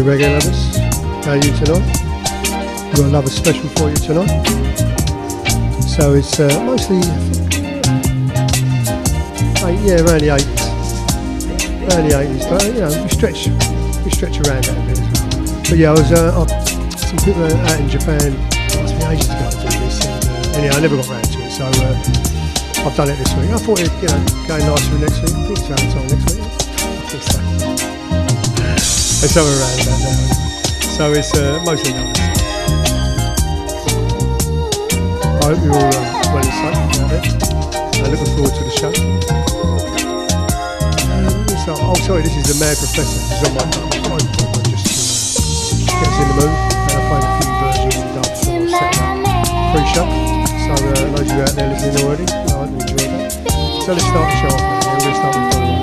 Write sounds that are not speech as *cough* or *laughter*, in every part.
Hey, reggae lovers. How are you tonight? Got another special for you tonight. So it's uh, mostly, eight, yeah, around the 80s. Around the 80s, but you know, we stretch, we stretch around that a bit as well. But yeah, I was, uh, I, some people out in Japan asked me ages ago to do this, and uh, anyhow, I never got round to it, so uh, I've done it this week. I thought it'd, you know, go nicer next week. I think it's around time next week. I think so. It's somewhere around about that. So it's uh, mostly numbers. I hope you're all uh, well and safe out there. I'm looking forward to the show. So, oh, sorry, this is the Mad Professor. Is on my phone. Just to uh, us in the mood. And I played a few versions of dance for pre-show. So uh, those of you out there listening already, I hope you enjoyed that. So let's start the show off now. We're going to start with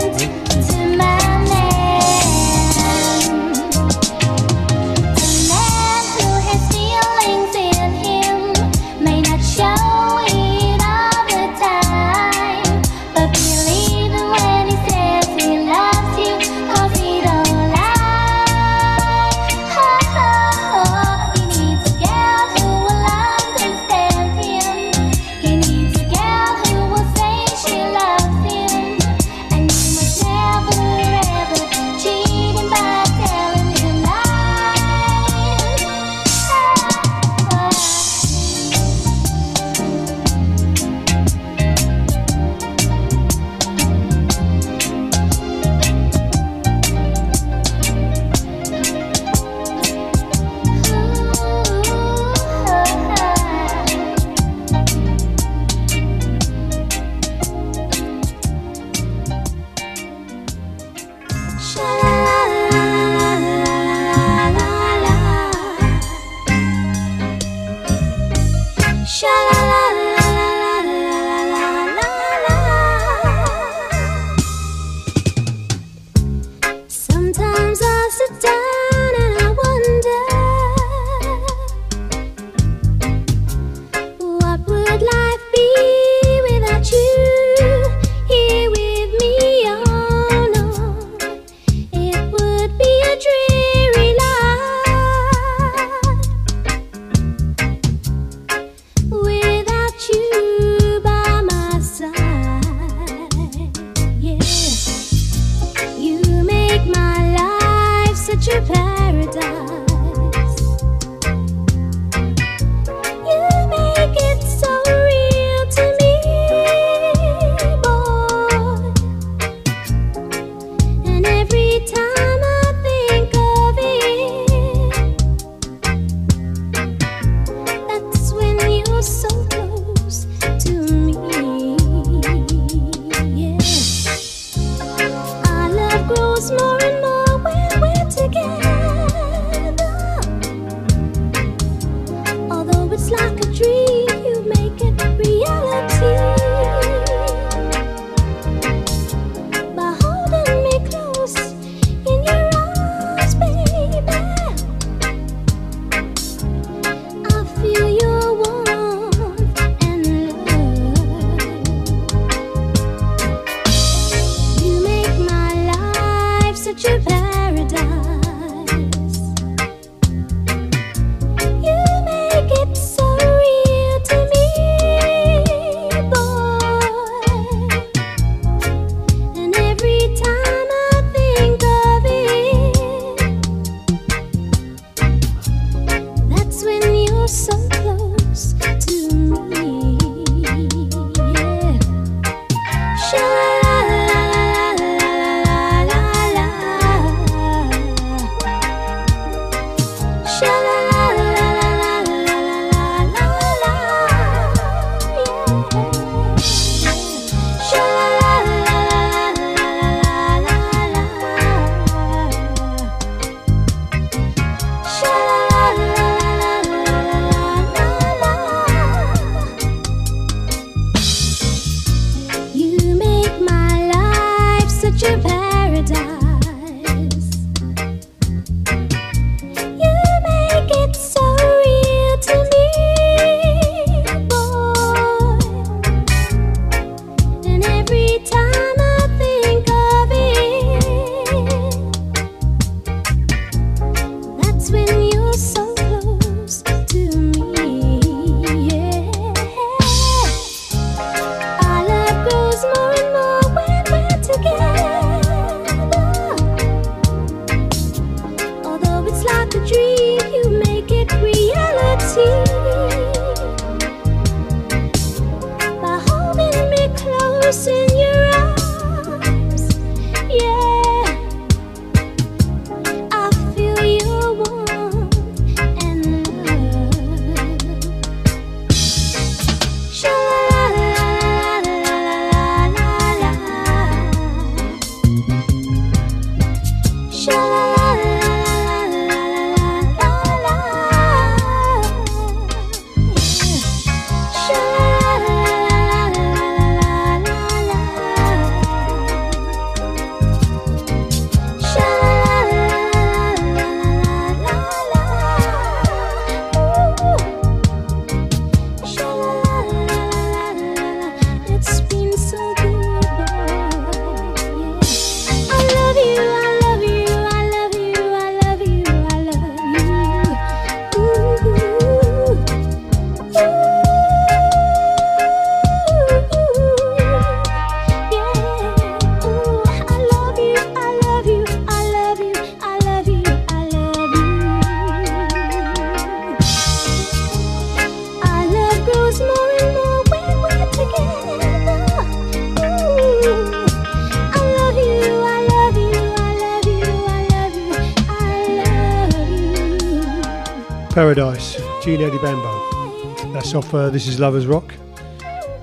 Adebambo. That's off uh, This Is Lovers Rock.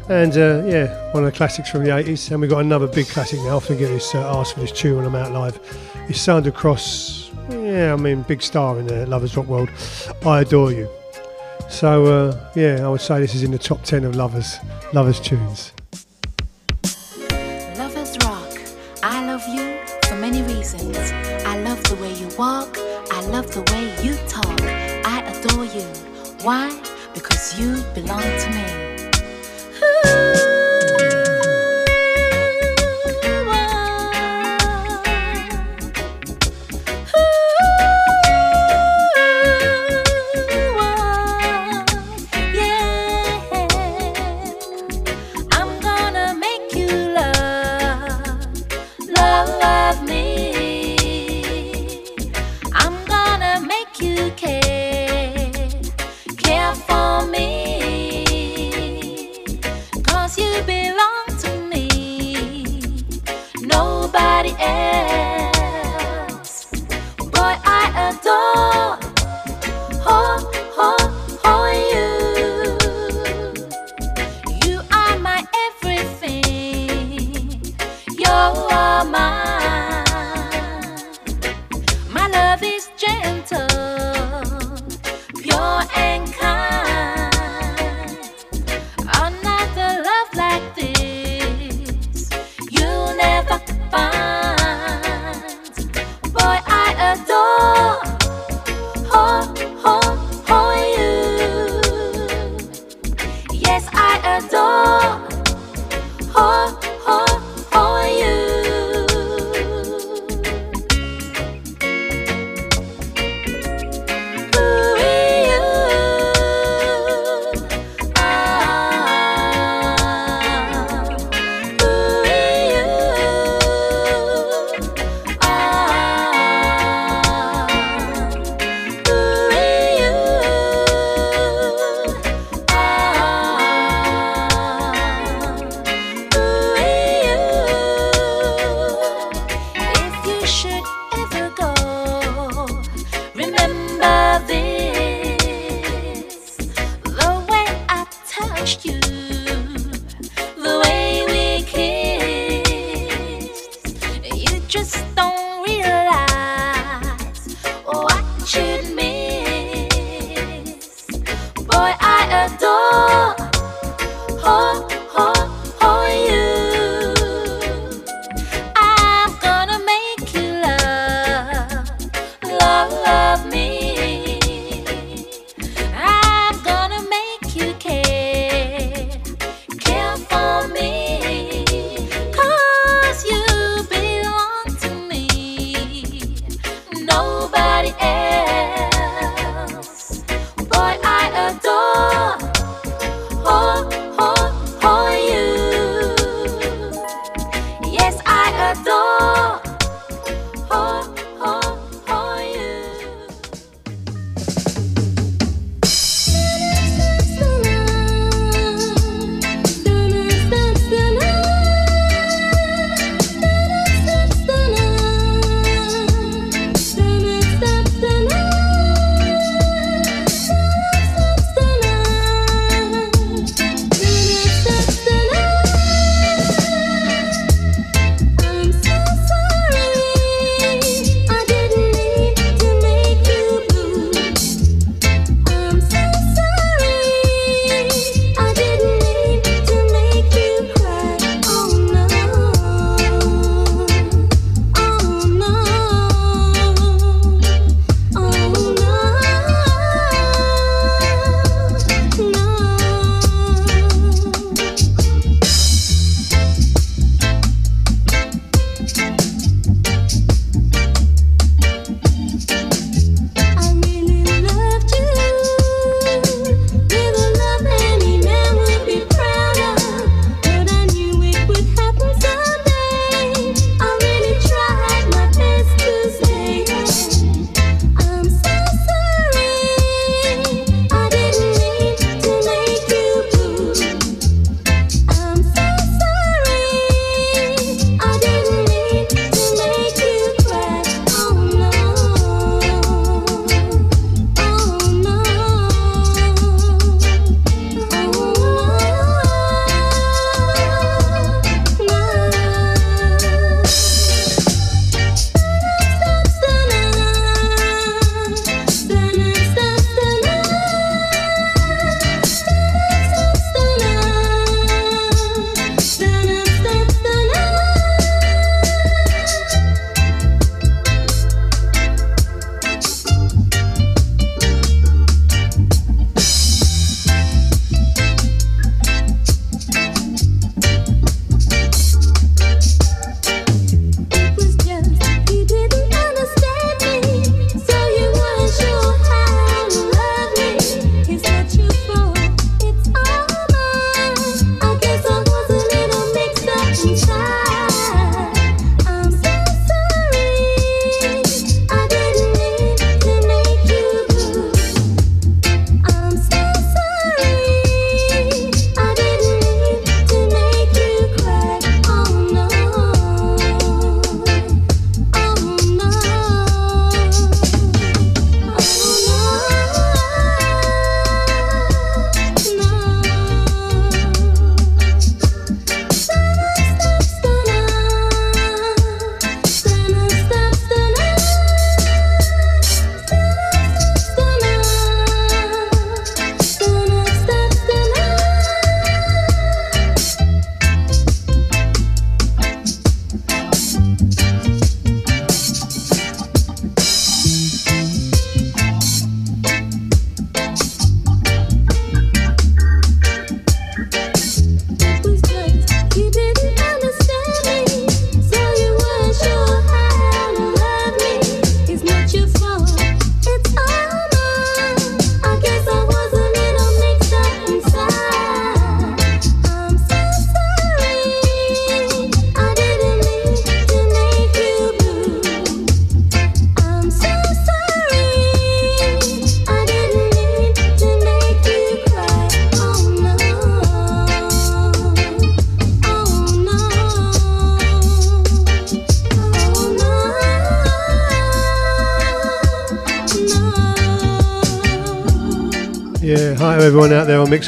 And uh, yeah, one of the classics from the 80s. And we've got another big classic now. I often get this uh, asked for this tune when I'm out live. It's Sandra Cross. Yeah, I mean, big star in the Lovers Rock world. I adore you. So uh, yeah, I would say this is in the top 10 of Lovers, Lovers tunes.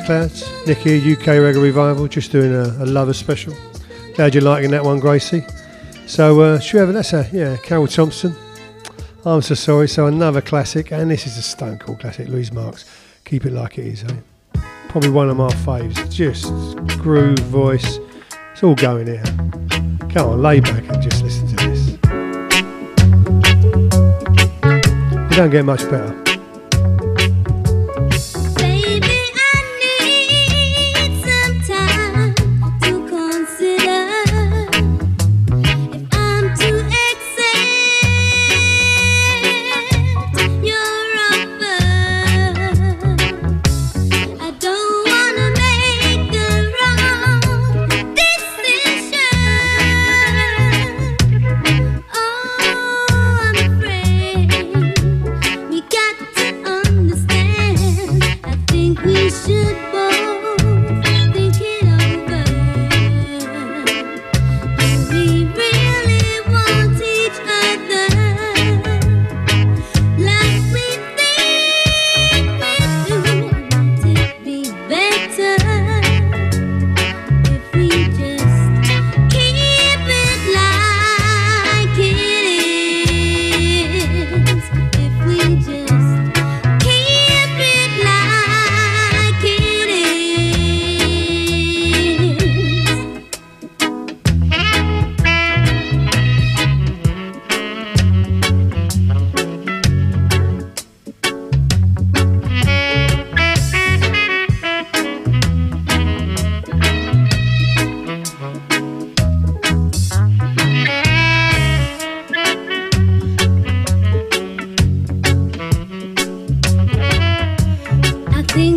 Nicky, UK Reggae Revival, just doing a, a lover special. Glad you're liking that one, Gracie. So, uh, have that's a yeah, Carol Thompson. I'm so sorry. So another classic, and this is a Stone Cold classic. Louisa Mark's, keep it like it is. Eh? Probably one of my faves. Just groove, voice, it's all going here. Come on, lay back and just listen to this. You don't get much better.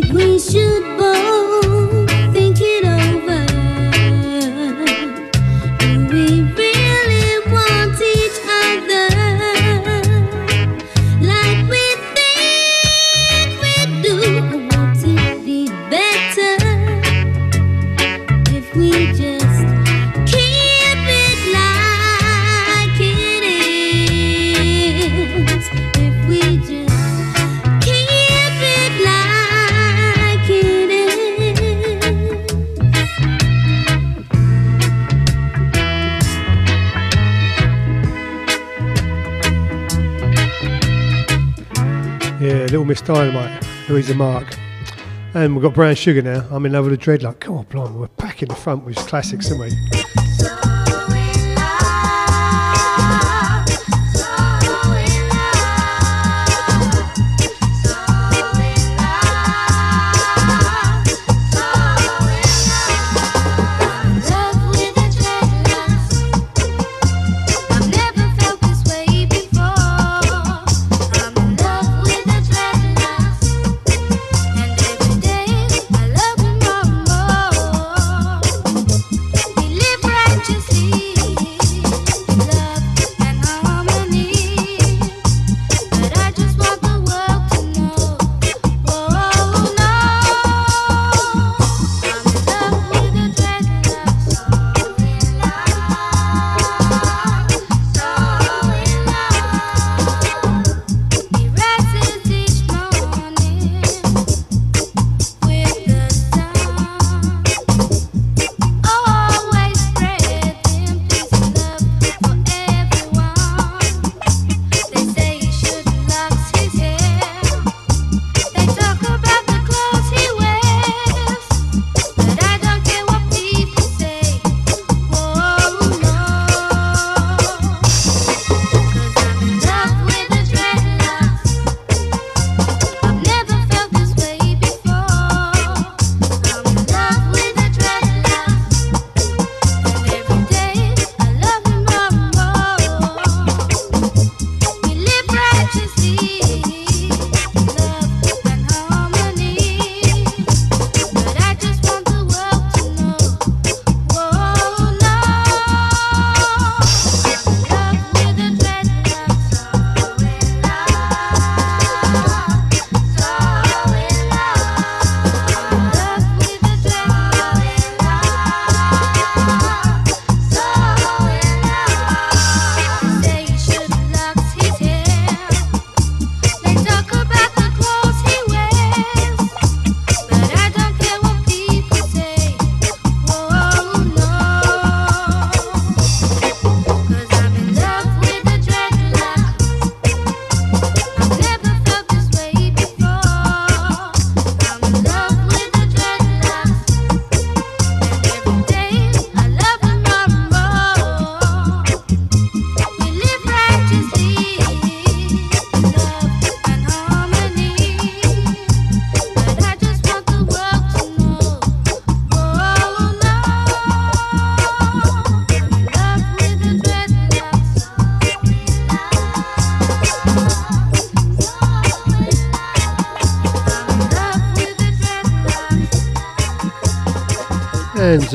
think we should both Dynamite, Louisa Mark. And we've got Brown Sugar now. I'm in love with a dreadlock. Come on, we're packing the front with classics, aren't we?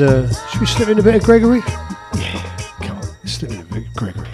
is, uh, should we slip in a bit of Gregory? Yeah, come on, slip in a bit of Gregory.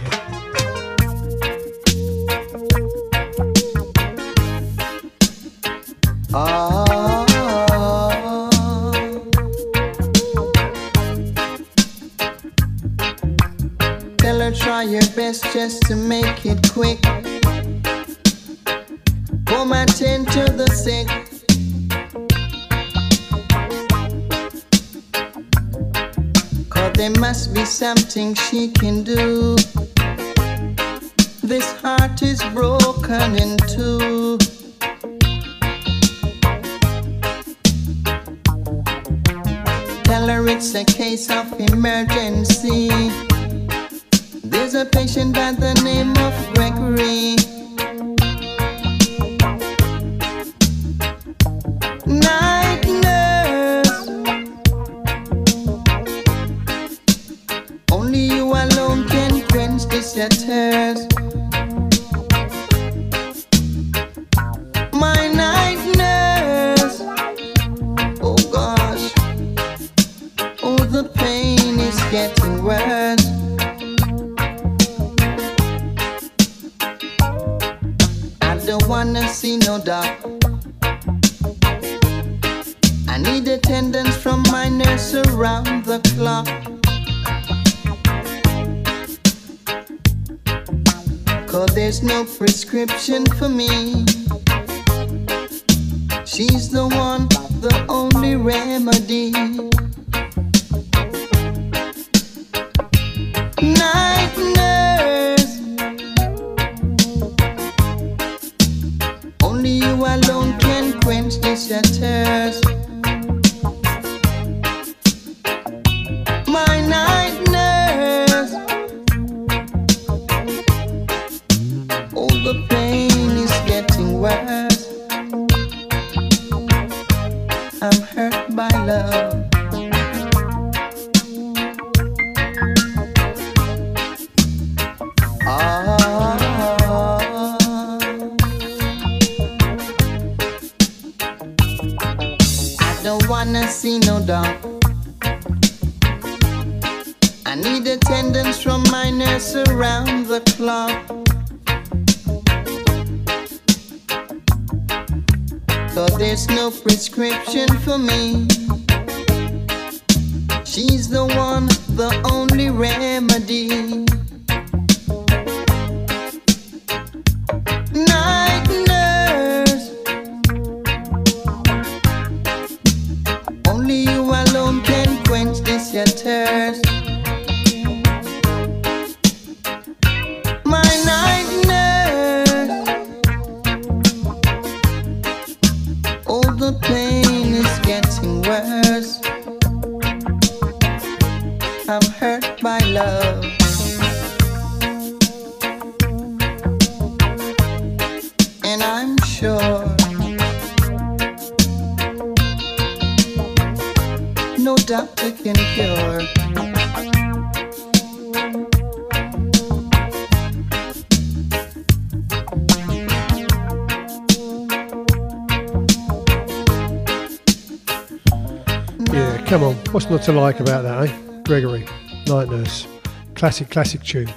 To like about that, eh? Gregory, Night Nurse. Classic, classic tune.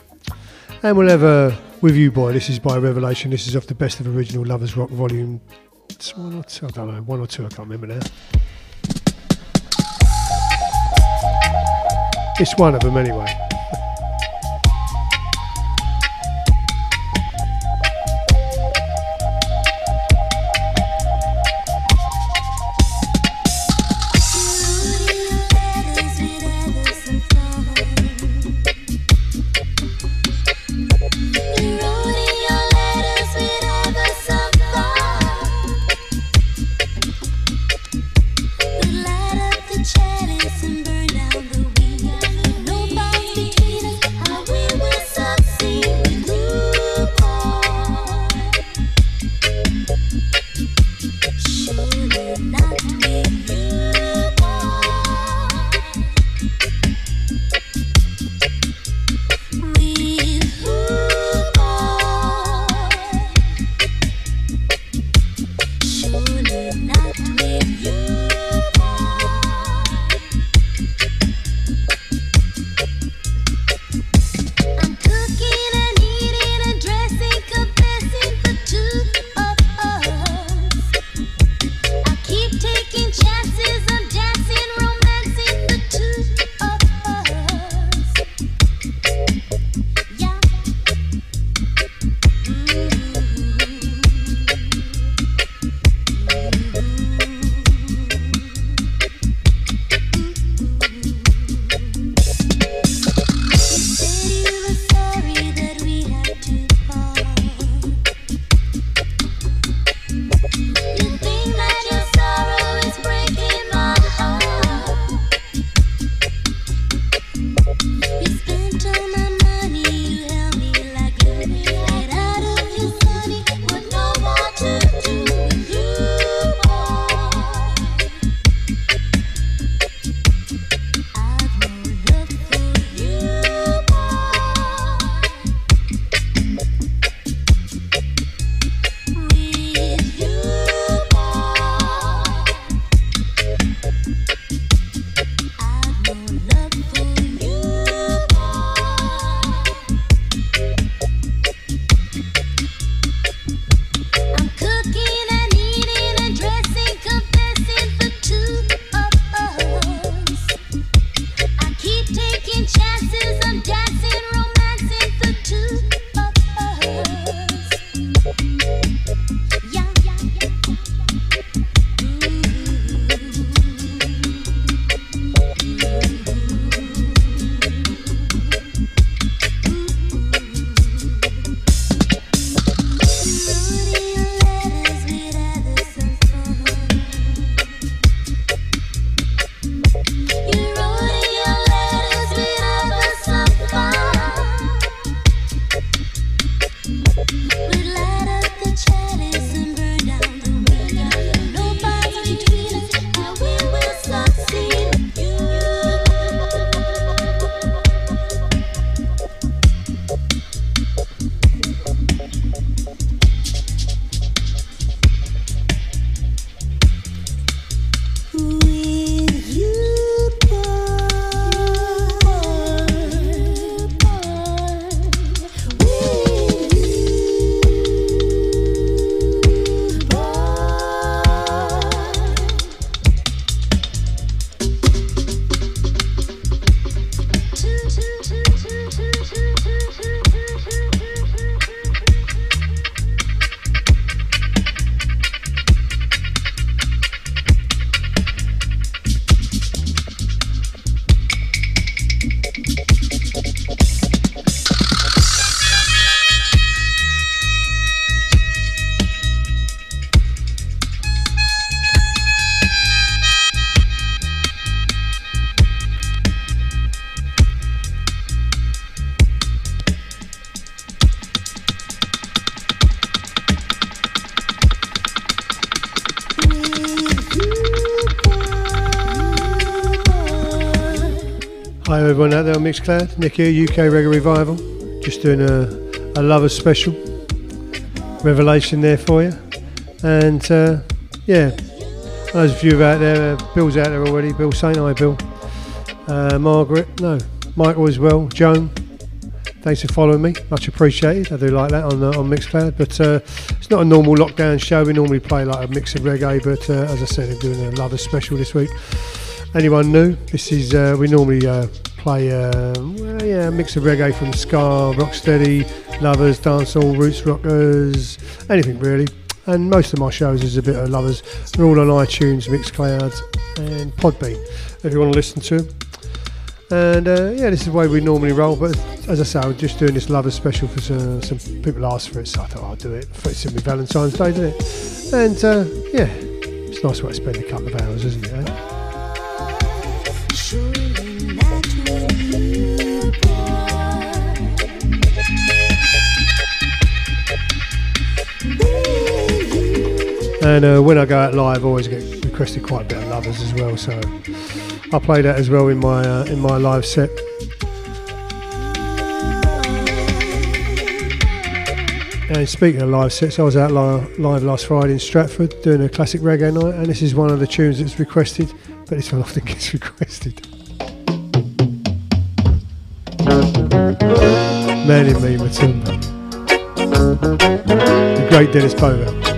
And we'll have a with you, boy. This is by Revelation. This is off the best of original Lovers Rock volume. It's one or two, I don't know, one or two, I can't remember now. It's one of them anyway. Mixcloud. Nick here, UK Reggae Revival. Just doing a, a Lovers special. Revelation there for you. And uh, yeah, there's a few out there, uh, Bill's out there already. Bill Saint, hi Bill. Uh, Margaret, no, Michael as well. Joan, thanks for following me. Much appreciated. I do like that on uh, on Mixcloud. But uh, it's not a normal lockdown show. We normally play like a mix of reggae. But uh, as I said, I'm doing a Lovers special this week. Anyone new? This is uh, we normally uh, play uh, well, yeah, a mix of reggae from ska, rocksteady, lovers, dancehall, roots rockers, anything really. And most of my shows is a bit of lovers. They're all on iTunes, Mixcloud, and Podbean if you want to listen to them. And uh, yeah, this is the way we normally roll. But as I say, I'm just doing this lovers special for some, some people asked for it, so I thought I'll do it. It's going to be Valentine's Day, isn't it? And uh, yeah, it's a nice way to spend a couple of hours, isn't it? Eh? And uh, when I go out live, I always get requested quite a bit of lovers as well. So I play that as well in my uh, in my live set. And speaking of live sets, I was out live last Friday in Stratford doing a classic reggae night, and this is one of the tunes that's requested, but this *laughs* one often gets requested. Man in Me, Matumbi. The great Dennis Bovell.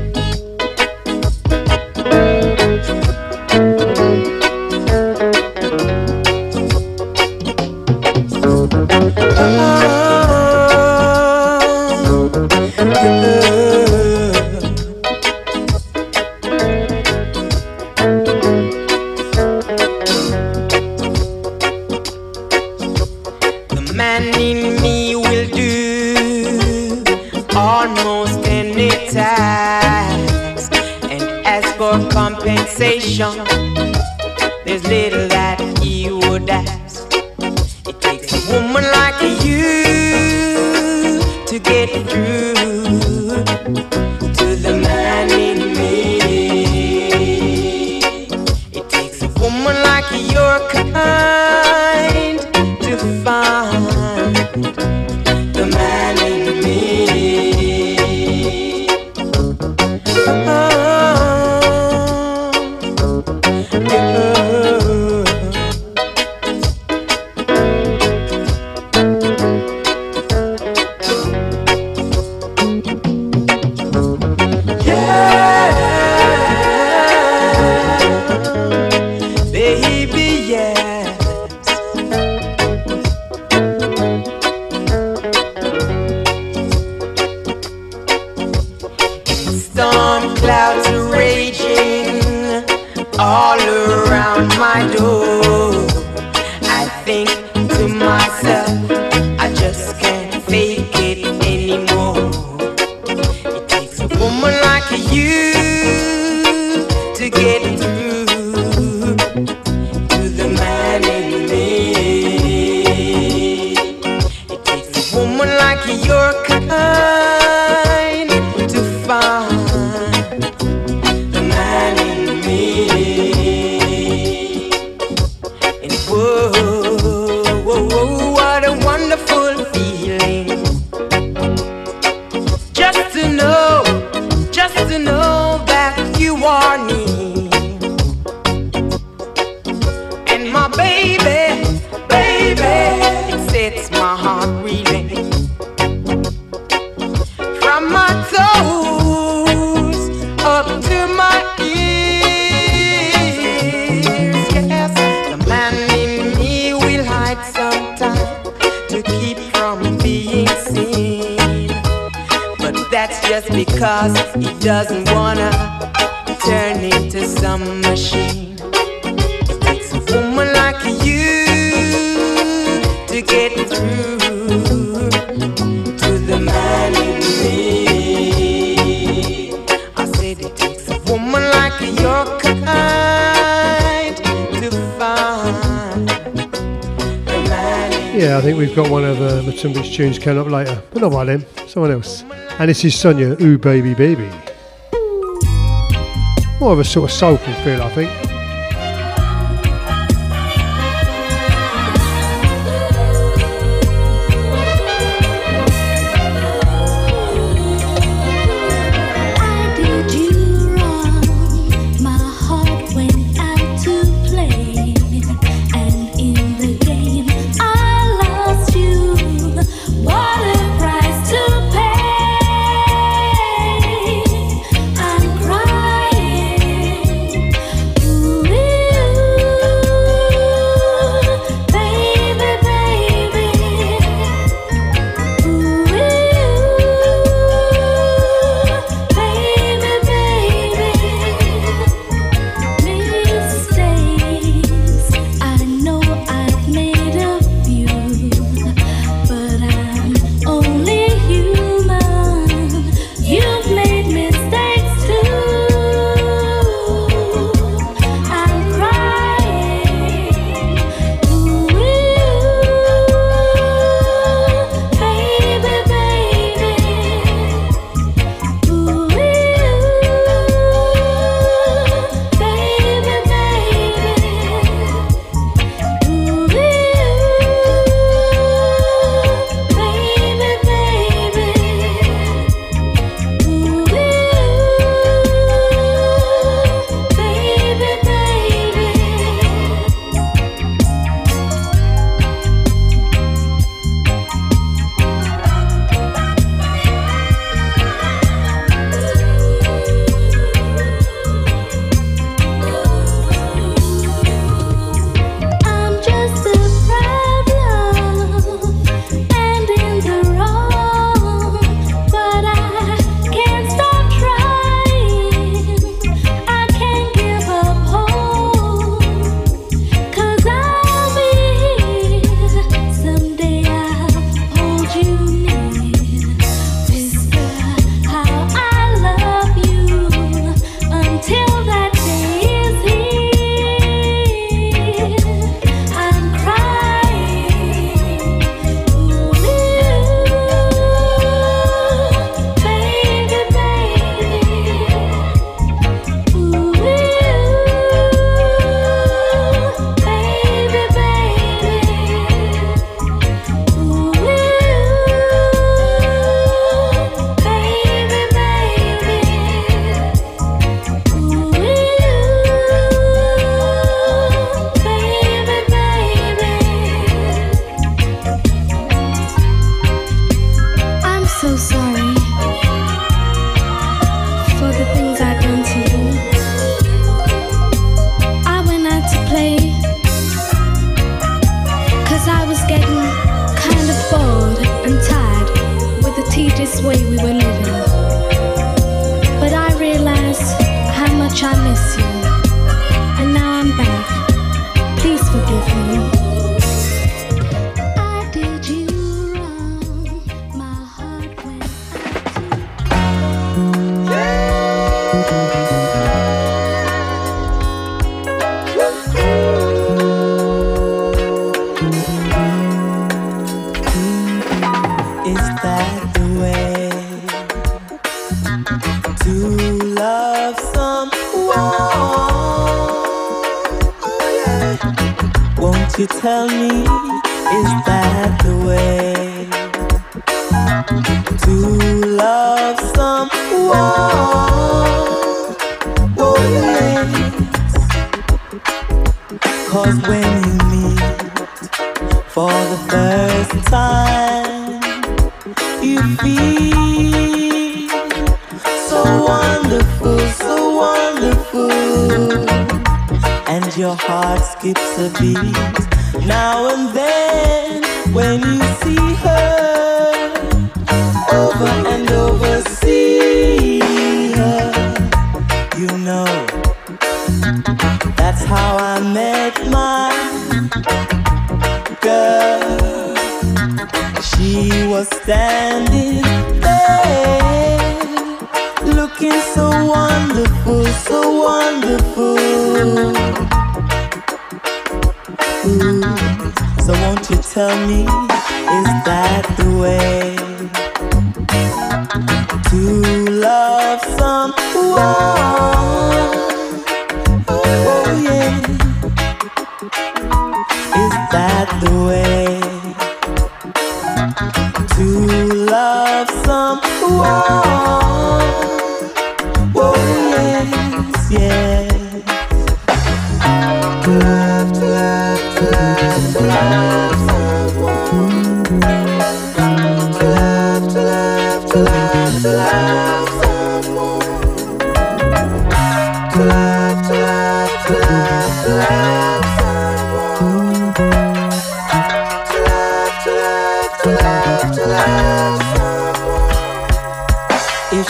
tune's coming up later, but not by them, someone else. And this is Sonia, Ooh Baby Baby. More of a sort of soulful feel, I think.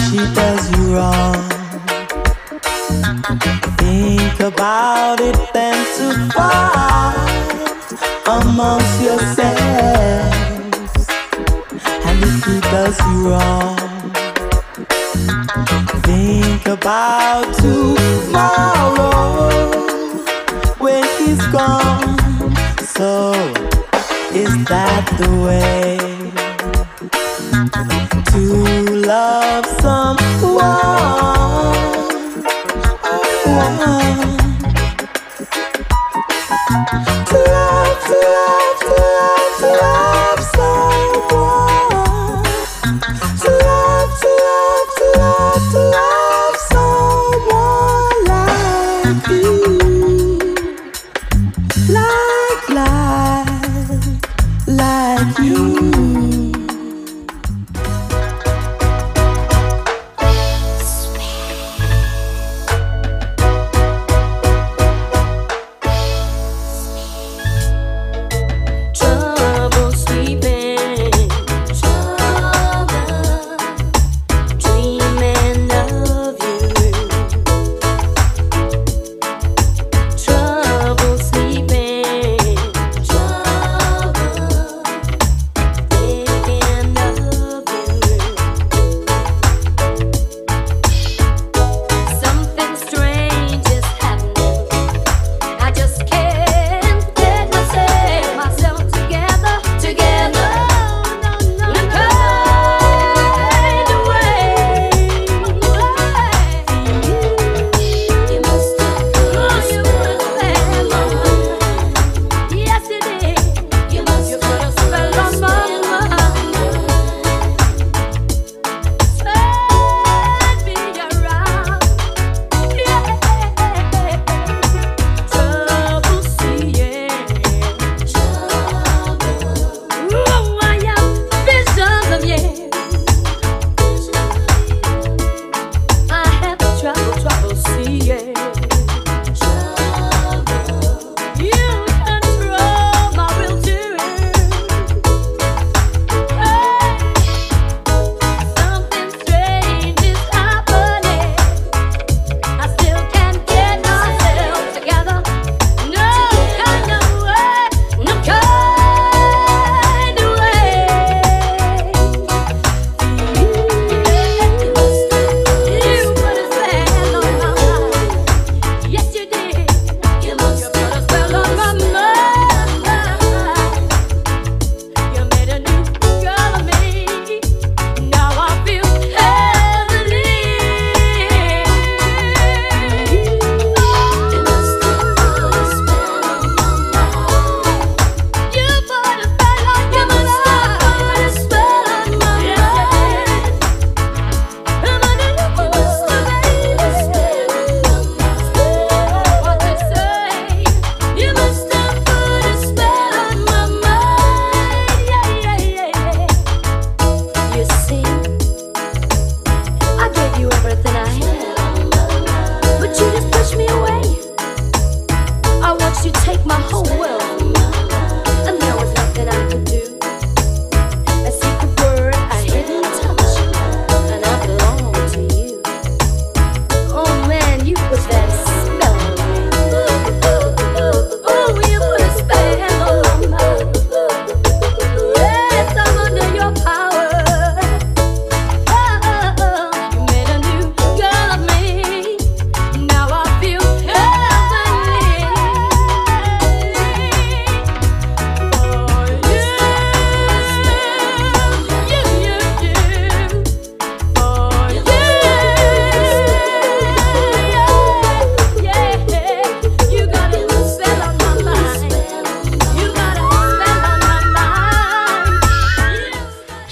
she does you wrong. Think about it then to fight amongst yourselves. And if he does you wrong, think about tomorrow when he's gone. So, is that the way? One.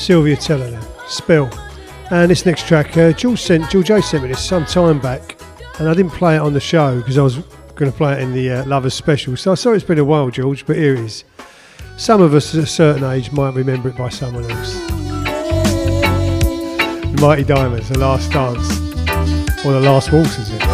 Sylvia Tella. Spill. And this next track, uh, George sent George A sent me this some time back, and I didn't play it on the show because I was going to play it in the uh, Lovers Special. So I saw it's been a while, George, but here it is. Some of us at a certain age might remember it by someone else. Mighty Diamonds, The Last Dance, or The Last Waltz, is it?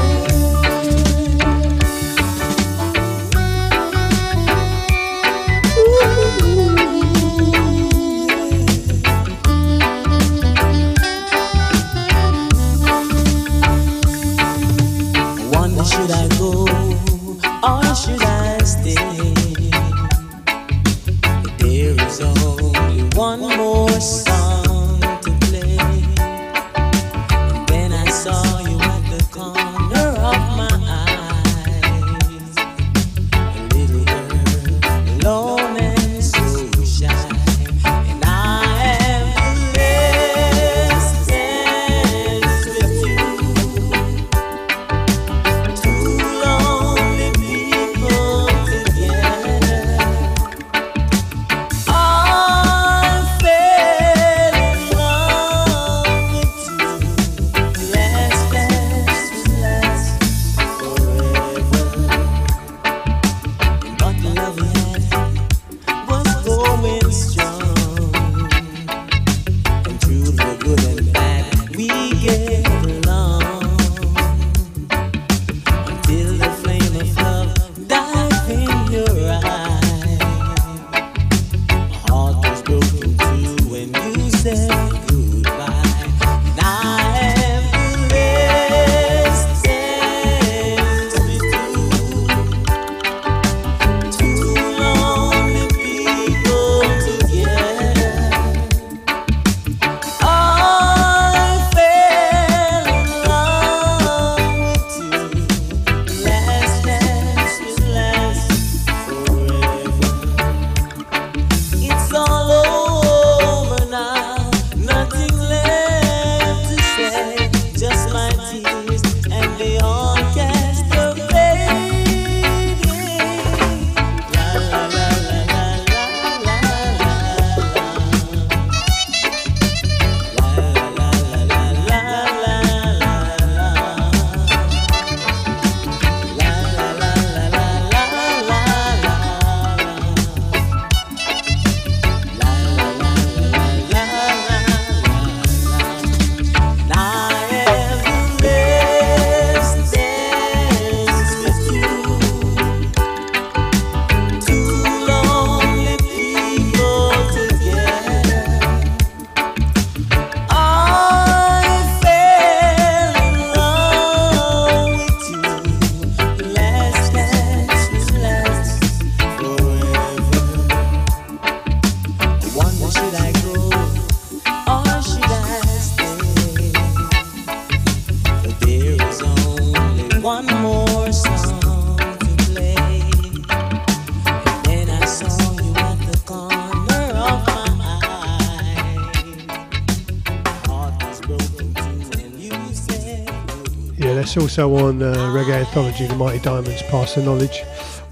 It's also on uh, Reggae Anthology, The Mighty Diamonds, Pass the Knowledge.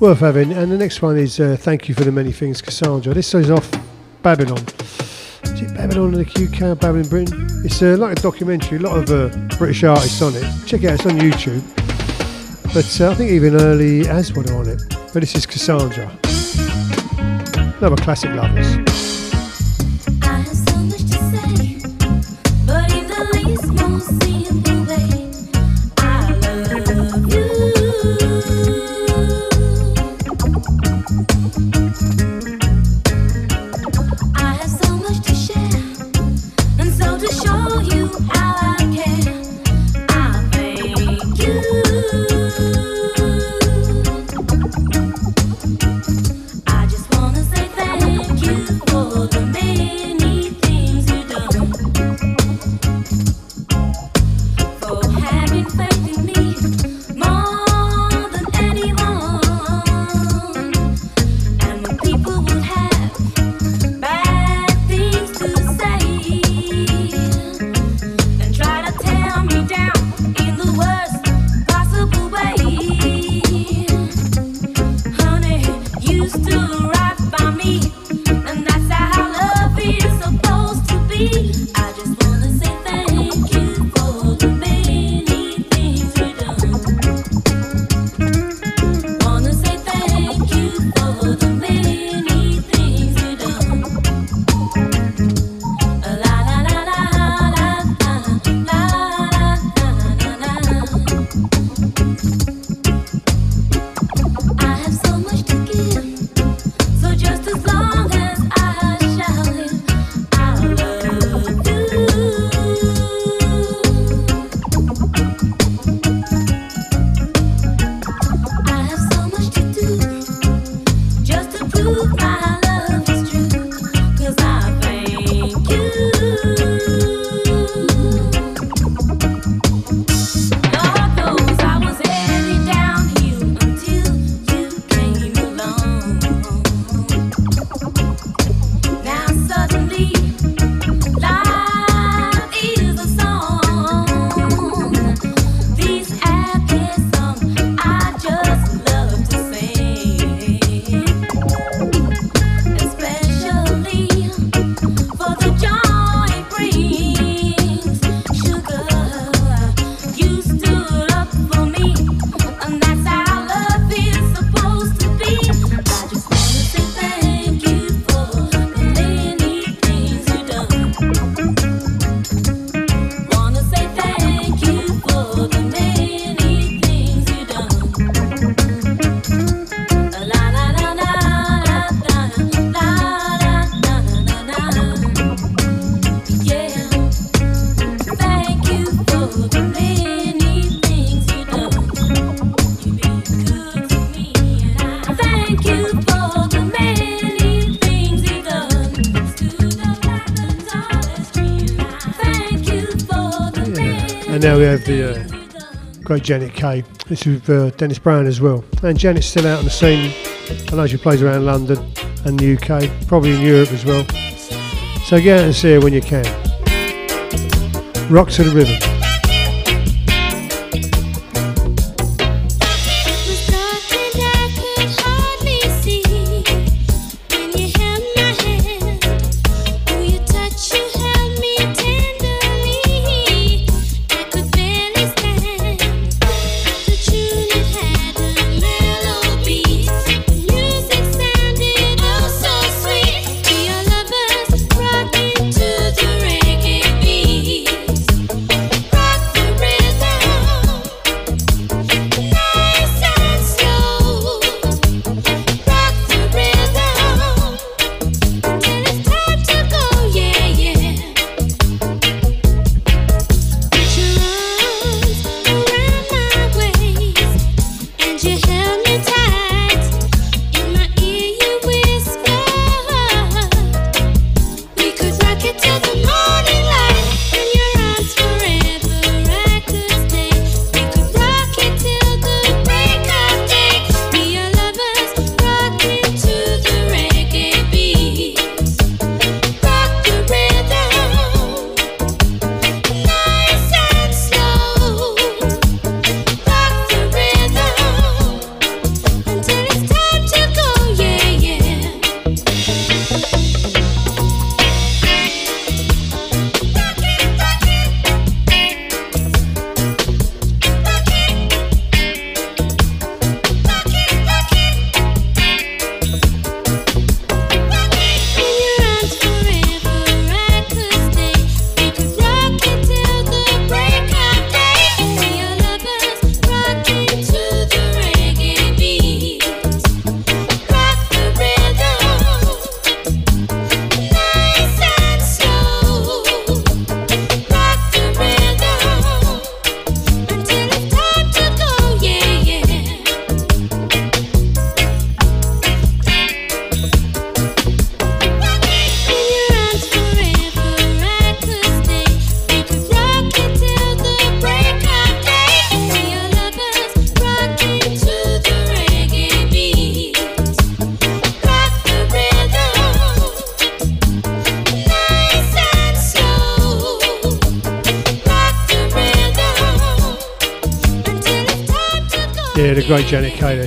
Worth having. And the next one is uh, Thank You for the Many Things, Cassandra. This is off Babylon. Is it Babylon in the UK Babylon in Britain? It's uh, like a documentary, a lot of uh, British artists on it. Check it out, it's on YouTube. But uh, I think even early Aswad are on it. But this is Cassandra. Another classic lovers. And now we have the uh, great Janet Kay. This is uh, Dennis Brown as well. And Janet's still out on the scene. I know she plays around London and the UK, probably in Europe as well. So get out and see her when you can. Rock to the rhythm.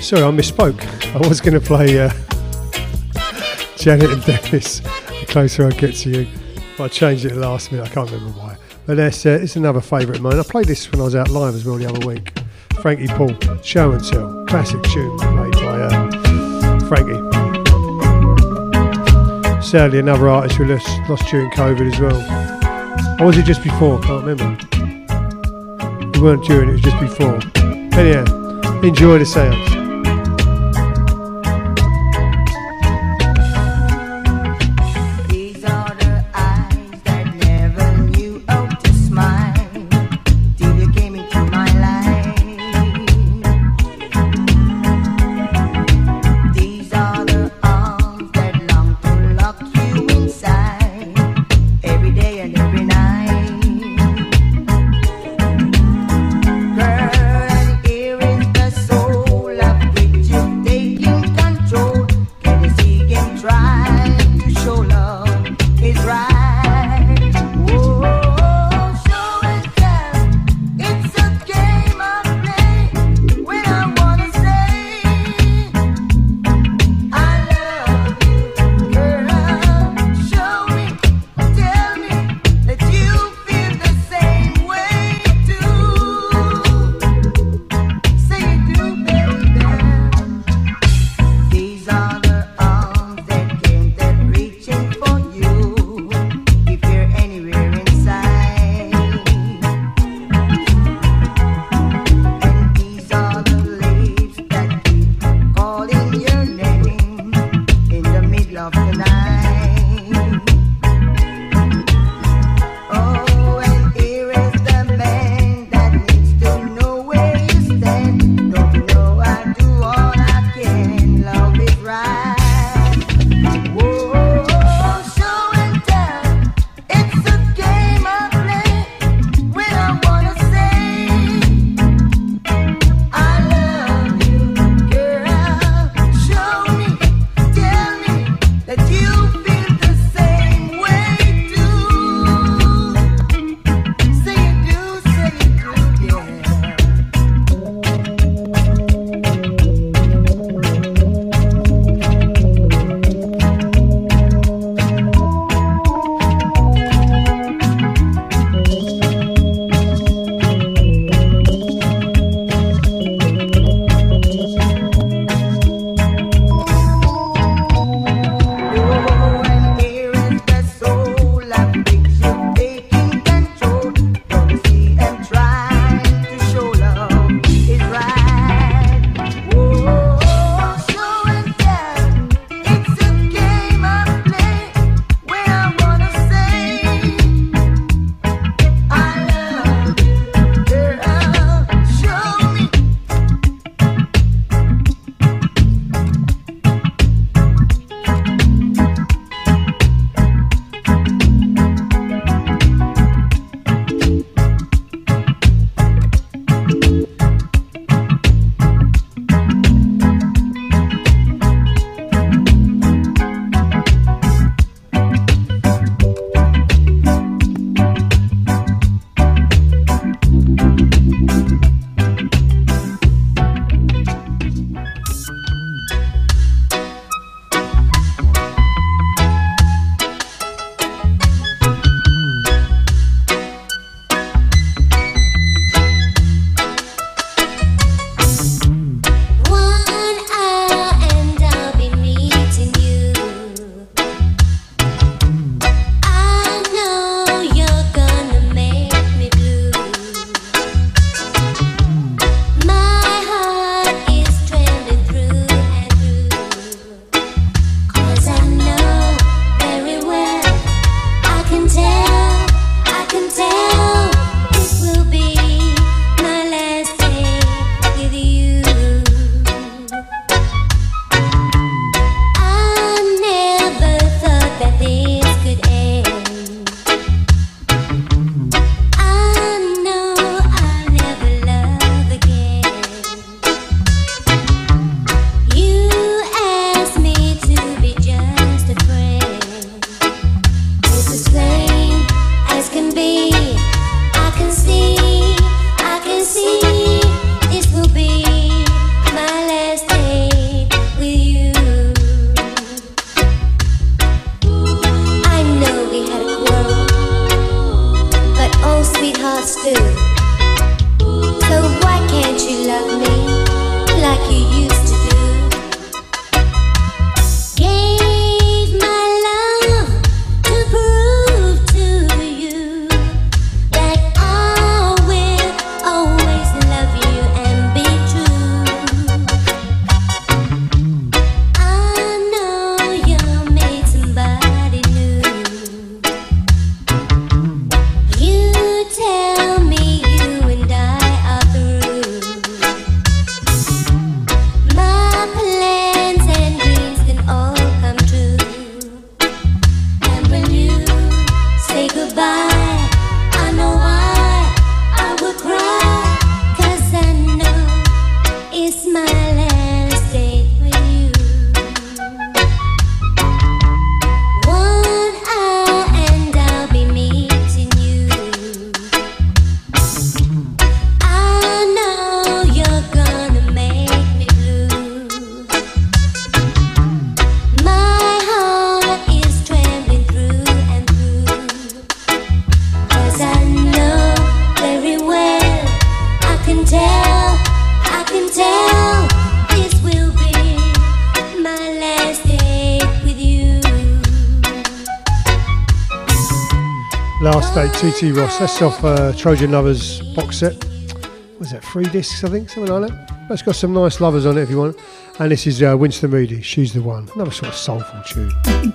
Sorry, I misspoke. I was going to play uh, Janet and Dennis the closer I get to you. But I changed it last minute. I can't remember why. But that's, uh, it's another favourite of mine. I played this when I was out live as well the other week. Frankie Paul, Show and Tell, classic tune made by uh, Frankie. Sadly, another artist who lost, lost during COVID as well. Or was it just before? Can't remember. We weren't during, it was just before. Anyhow. Enjoy the sounds. TT Ross. That's off uh, Trojan Lovers box set. Was that three discs, I think, something like that. It's got some nice lovers on it if you want. And this is uh, Winston Moody. She's the one. Another sort of soulful tune.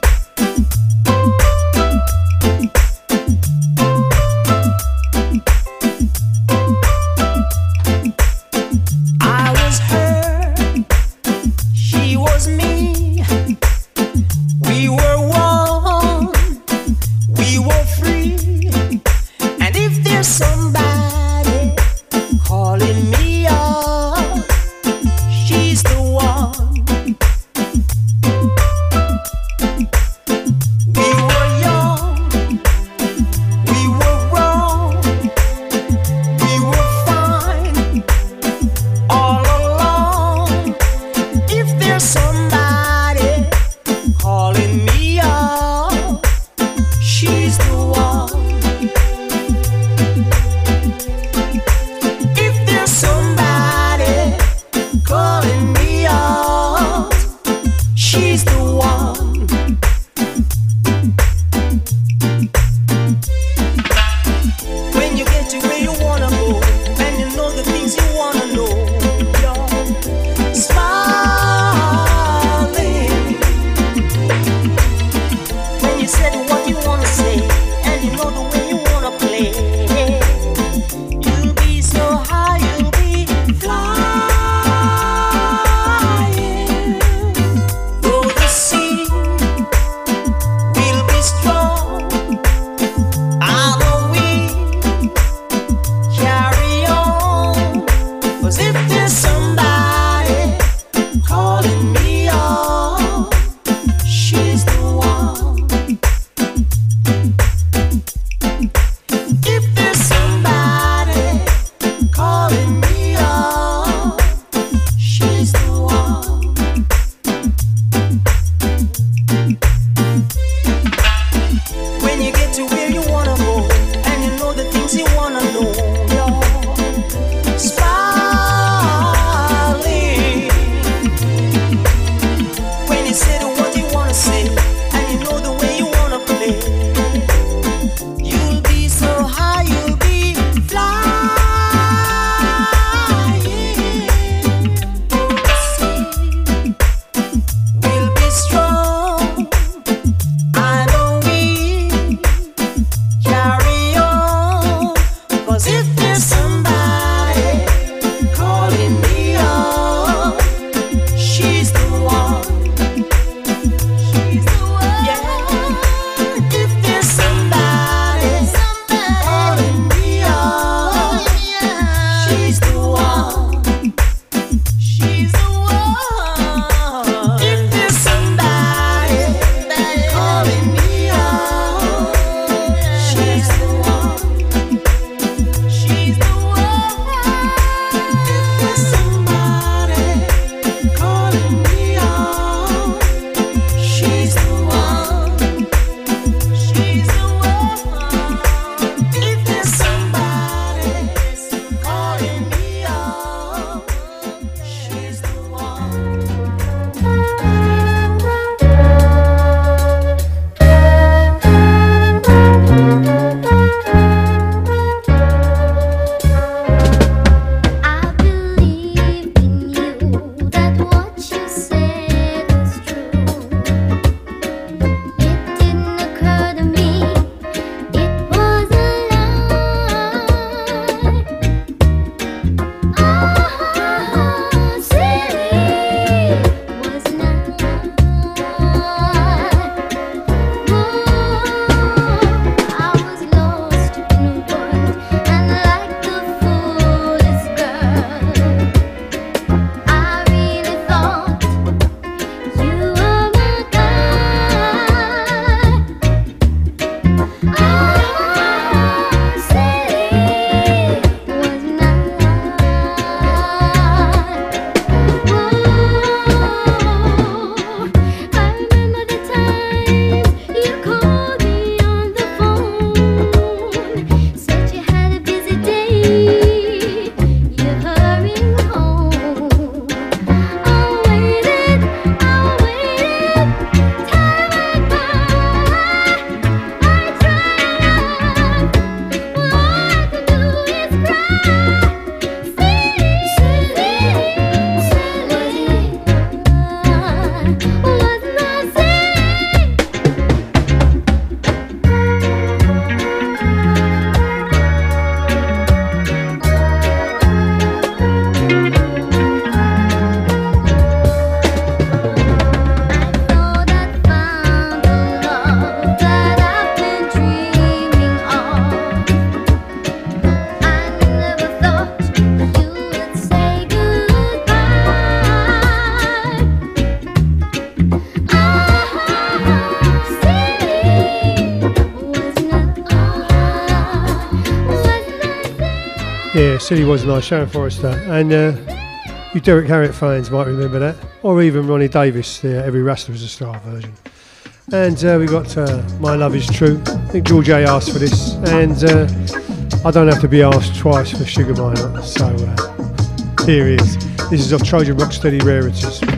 Silly Was Nice, Sharon Forrester. And uh, you Derrick Harriott fans might remember that. Or even Ronnie Davis, the Every Rasta is a Star version. And uh, we got uh, My Love Is True. I think George A asked for this. And uh, I don't have to be asked twice for Sugar Minott. So uh, here he is. This is of Trojan Rocksteady Rarities.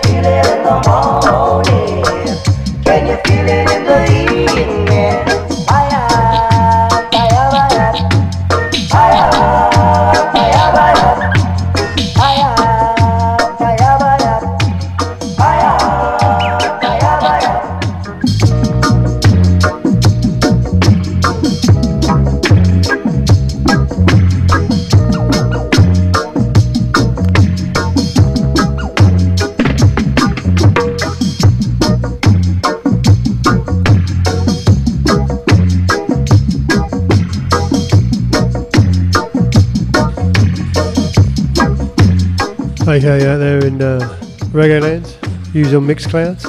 feel it no you. Okay, out there in uh, Reggae Land, use on Mixcloud,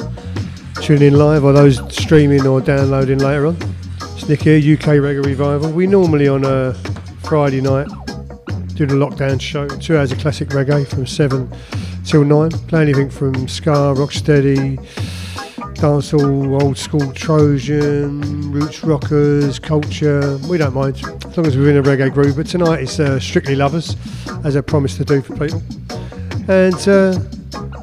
tune in live or those streaming or downloading later on. It's Nick here, UK Reggae Revival. We normally on a Friday night do the lockdown show, two hours of classic reggae from 7 till 9. Play anything from ska, rocksteady, dancehall, old school Trojan, roots rockers, culture. We don't mind as long as we're in a reggae groove. But tonight it's uh, strictly lovers, as I promised to do for people. And uh,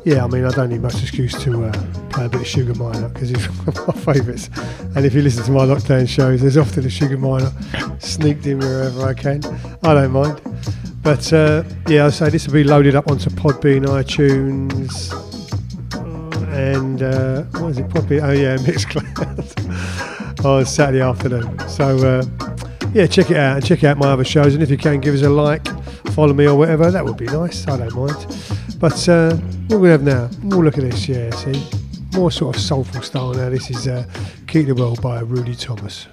yeah, I mean, I don't need much excuse to uh, play a bit of Sugar Minott because it's *laughs* one of my favourites. And if you listen to my lockdown shows, there's often a Sugar Minott sneaked in wherever I can. I don't mind. But uh, yeah, I say this will be loaded up onto Podbean, iTunes, and uh, what is it? Podbean? Oh yeah, *laughs* Mixcloud on Saturday afternoon. So uh, yeah, check it out and check out my other shows. And if you can, give us a like, follow me or whatever. That would be nice. I don't mind. But uh, what we have now? We'll look at this. Yeah, see, more sort of soulful style now. This is uh, "Keep the World" by Rudy Thomas.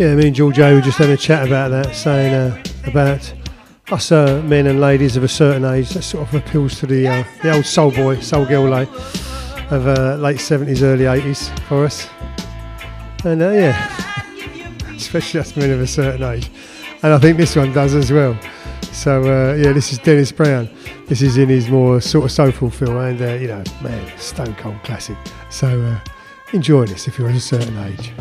Yeah, me and George O were just having a chat about that, saying uh, about us uh, men and ladies of a certain age, that sort of appeals to the uh, the old soul boy, soul girl like, of uh, late 70s, early 80s for us. And uh, yeah, especially us men of a certain age. And I think this one does as well. So uh, yeah, this is Dennis Brown. This is in his more sort of soulful feel, and you know, man, stone cold classic. So enjoy this if you're of a certain age.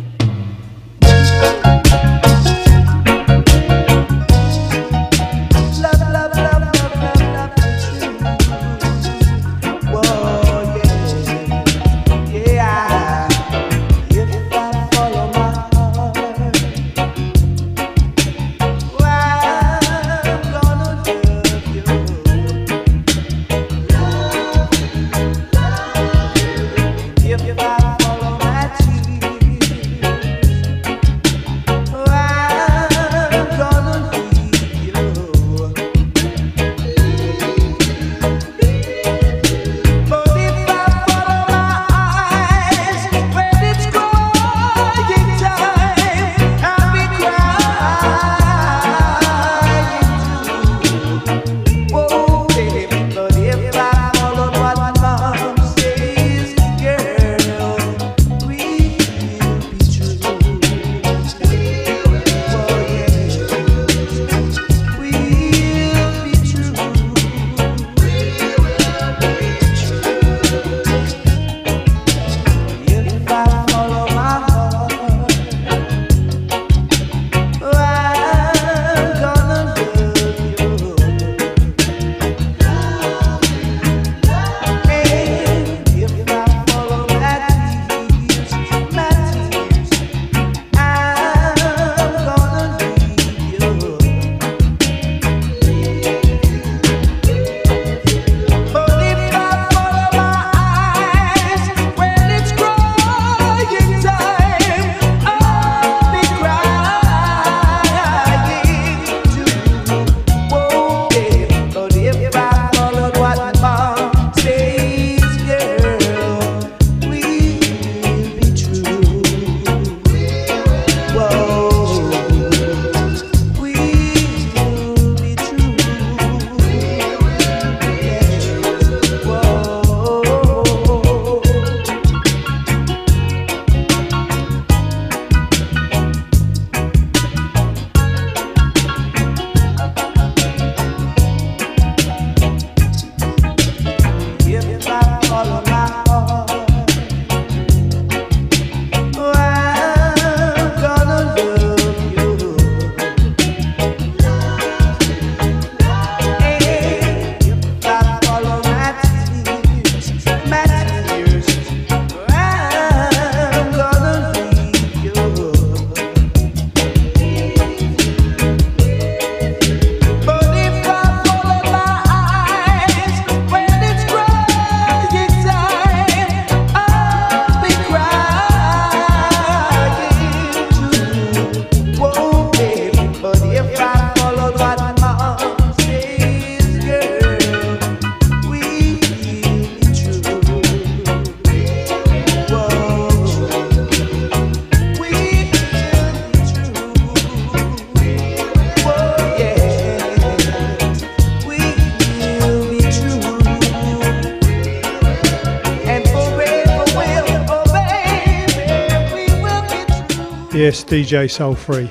DJ Soul Free.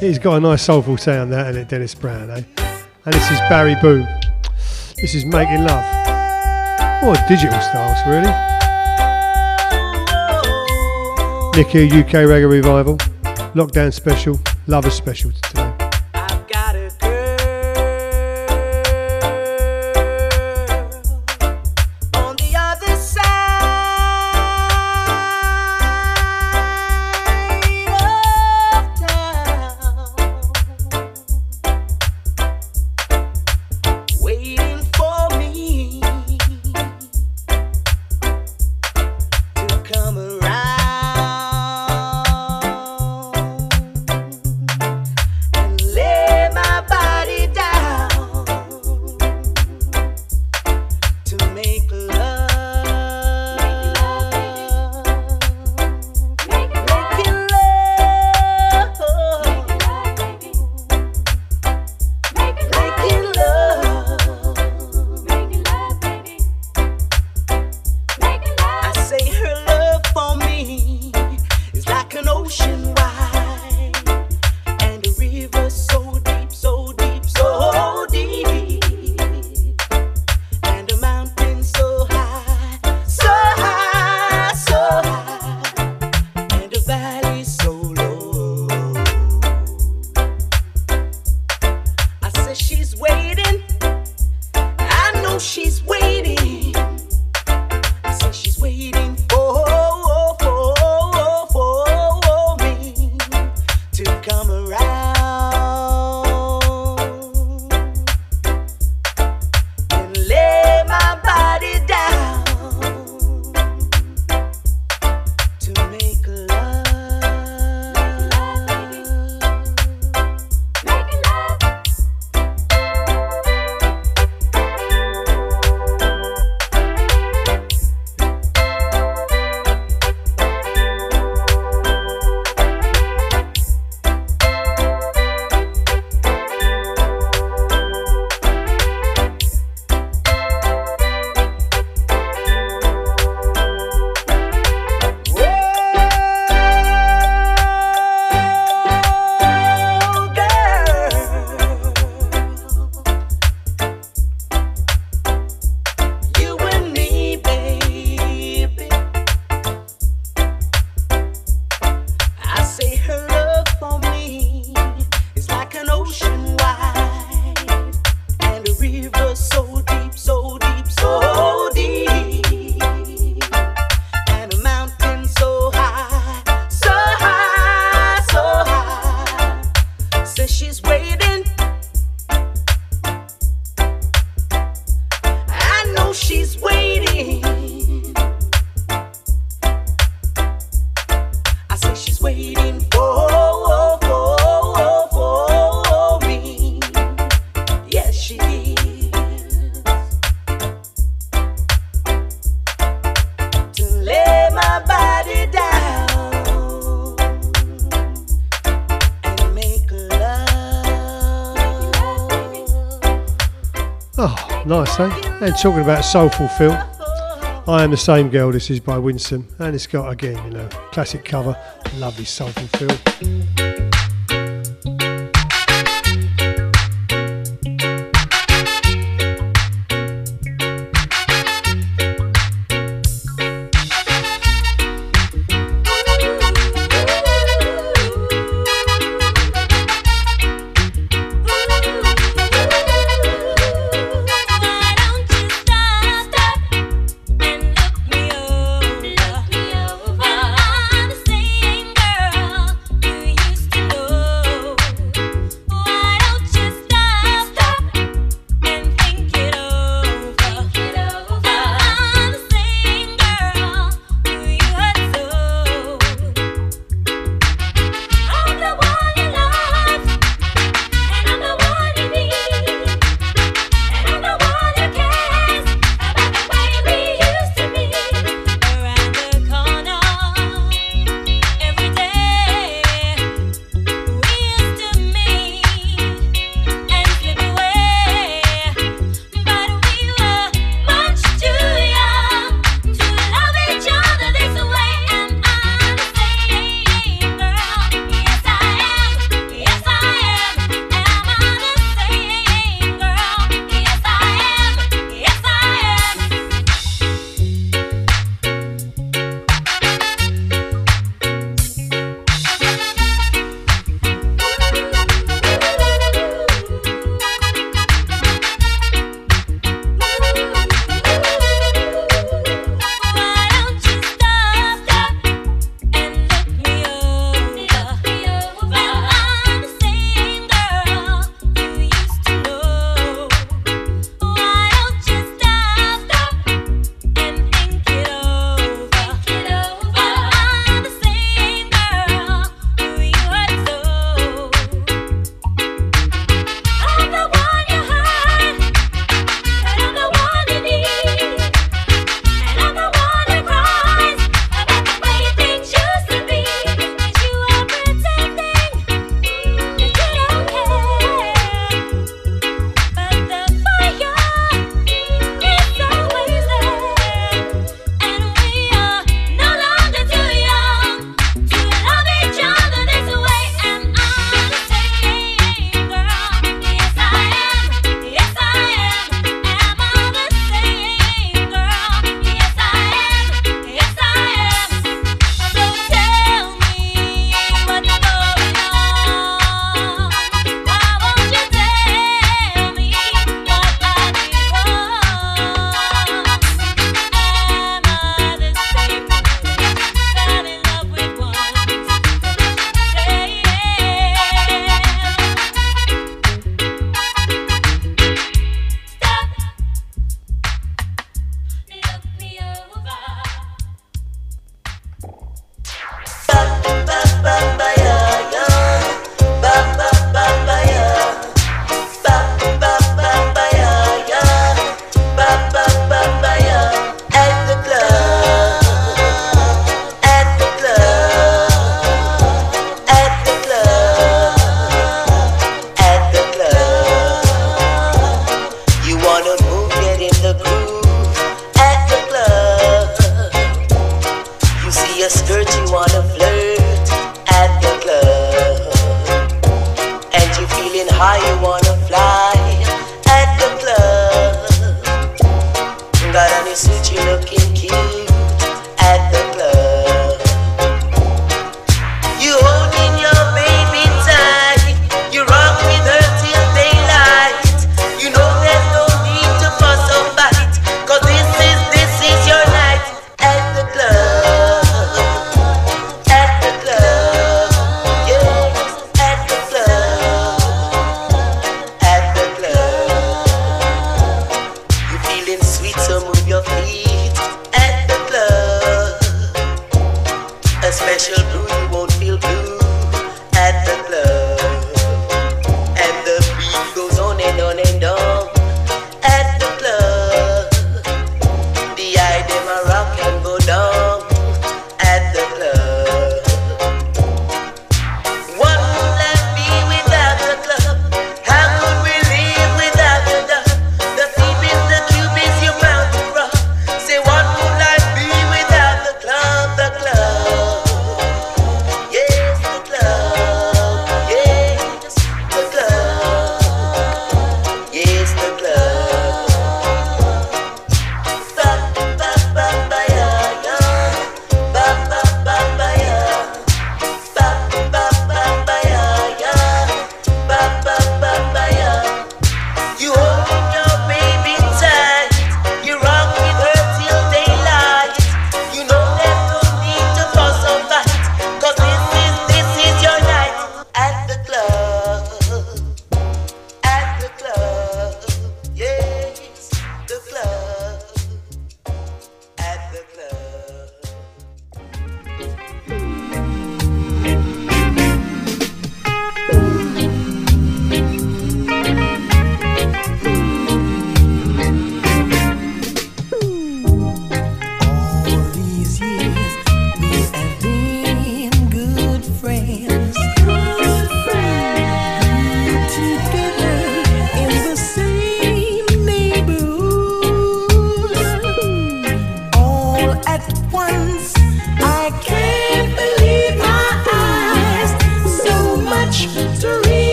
He's got a nice soulful sound, that, and it, Dennis Brown, eh? And this is Barry Boom. This is Making Love. Oh, digital styles, really. Nicky UK Reggae Revival, Lockdown Special, Lover Special today. And talking about soulful Phil, I am the same girl. This is by Winston, and it's got again, you know, classic cover, lovely soulful Phil.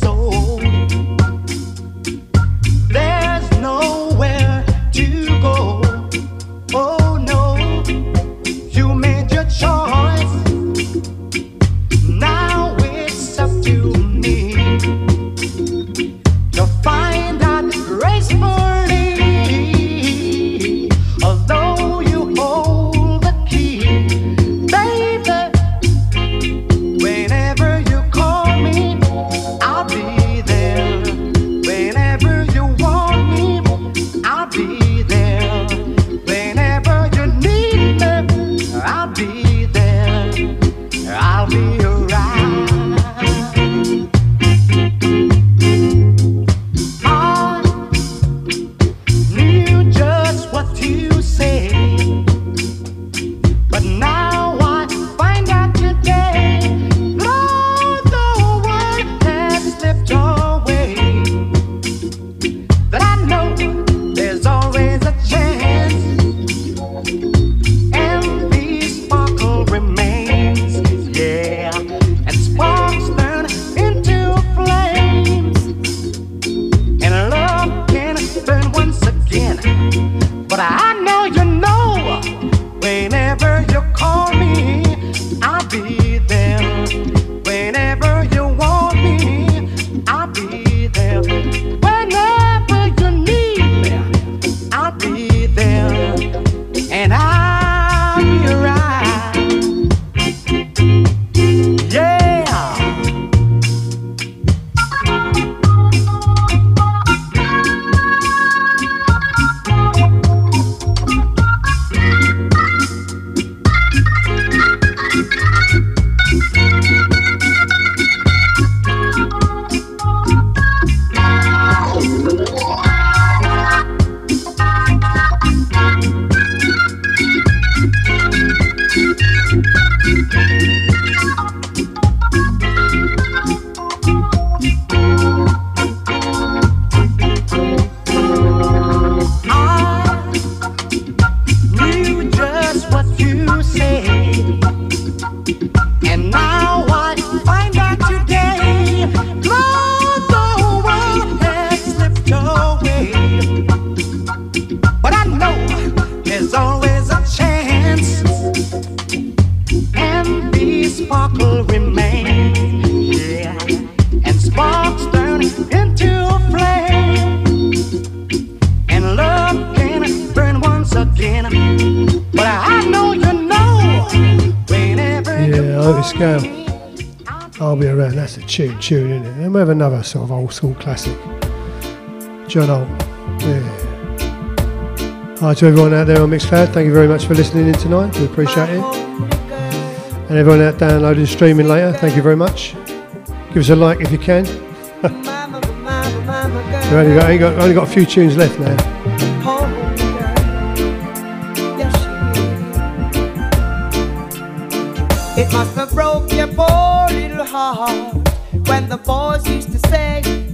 Tune, sort of old school classic. John Holt. Yeah. Hi to everyone out there on Mixcloud. Thank you very much for listening in tonight. We appreciate it. And everyone out downloading, streaming later, thank you very much. Give us a like if you can. *laughs* We've only got, got, only got a few tunes left now. It must have broke your poor little heart when the boys used to say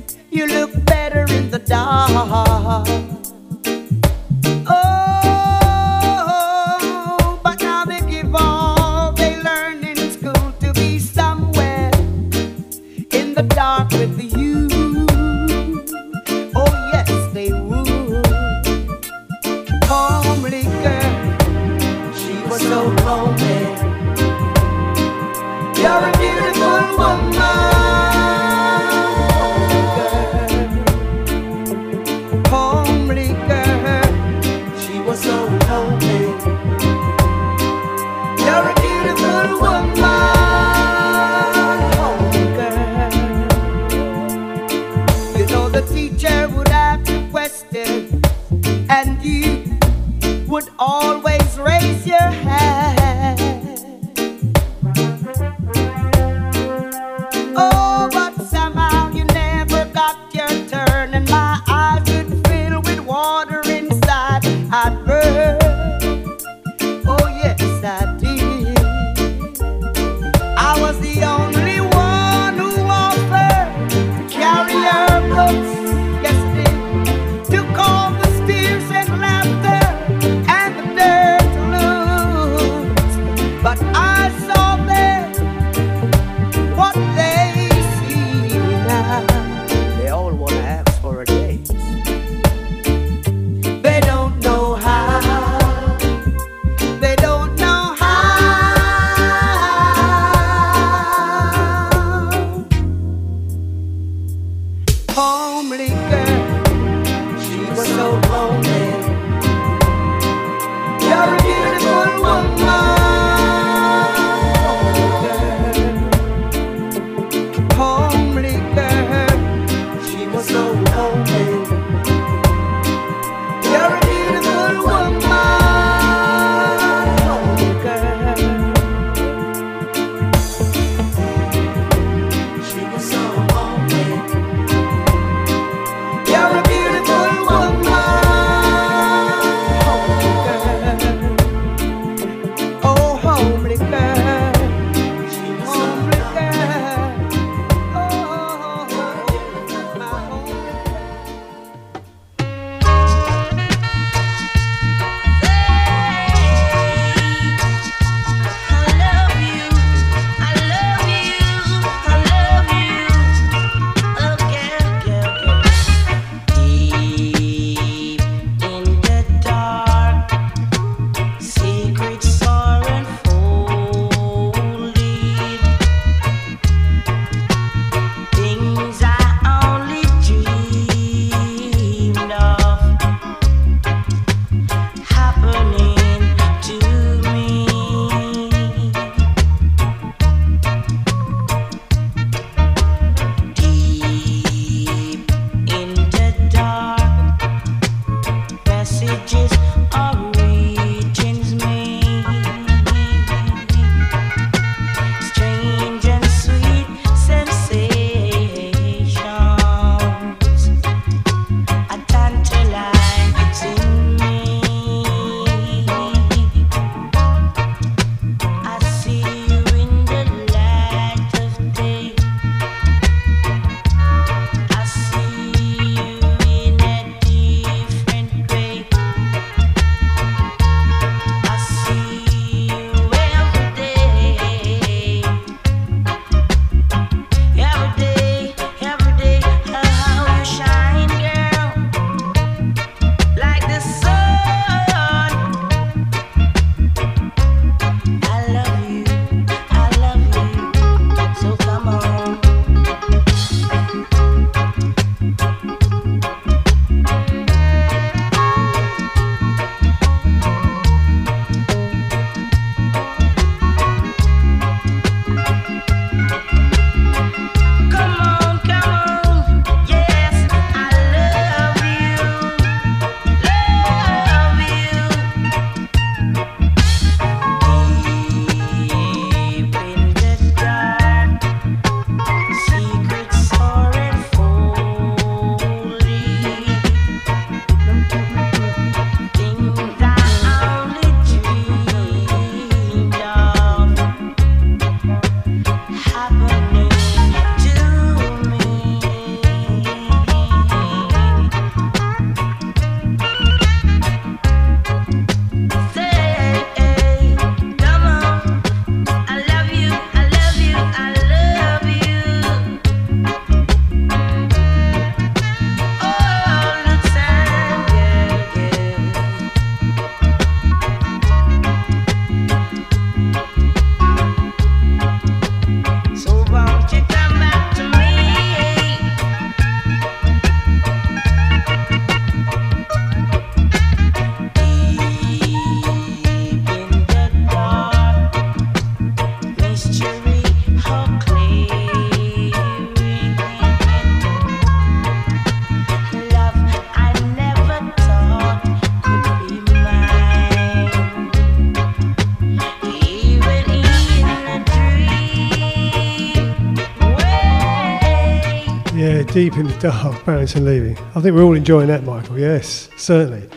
Deep in the Dark, Barrington Levy. I think we're all enjoying that, Michael. Yes, certainly.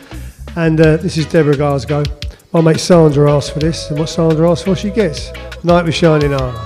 And uh, this is Deborah Glasgow. My mate Sandra asked for this, and what Sandra asked for, she gets. Knight with Shining Armour.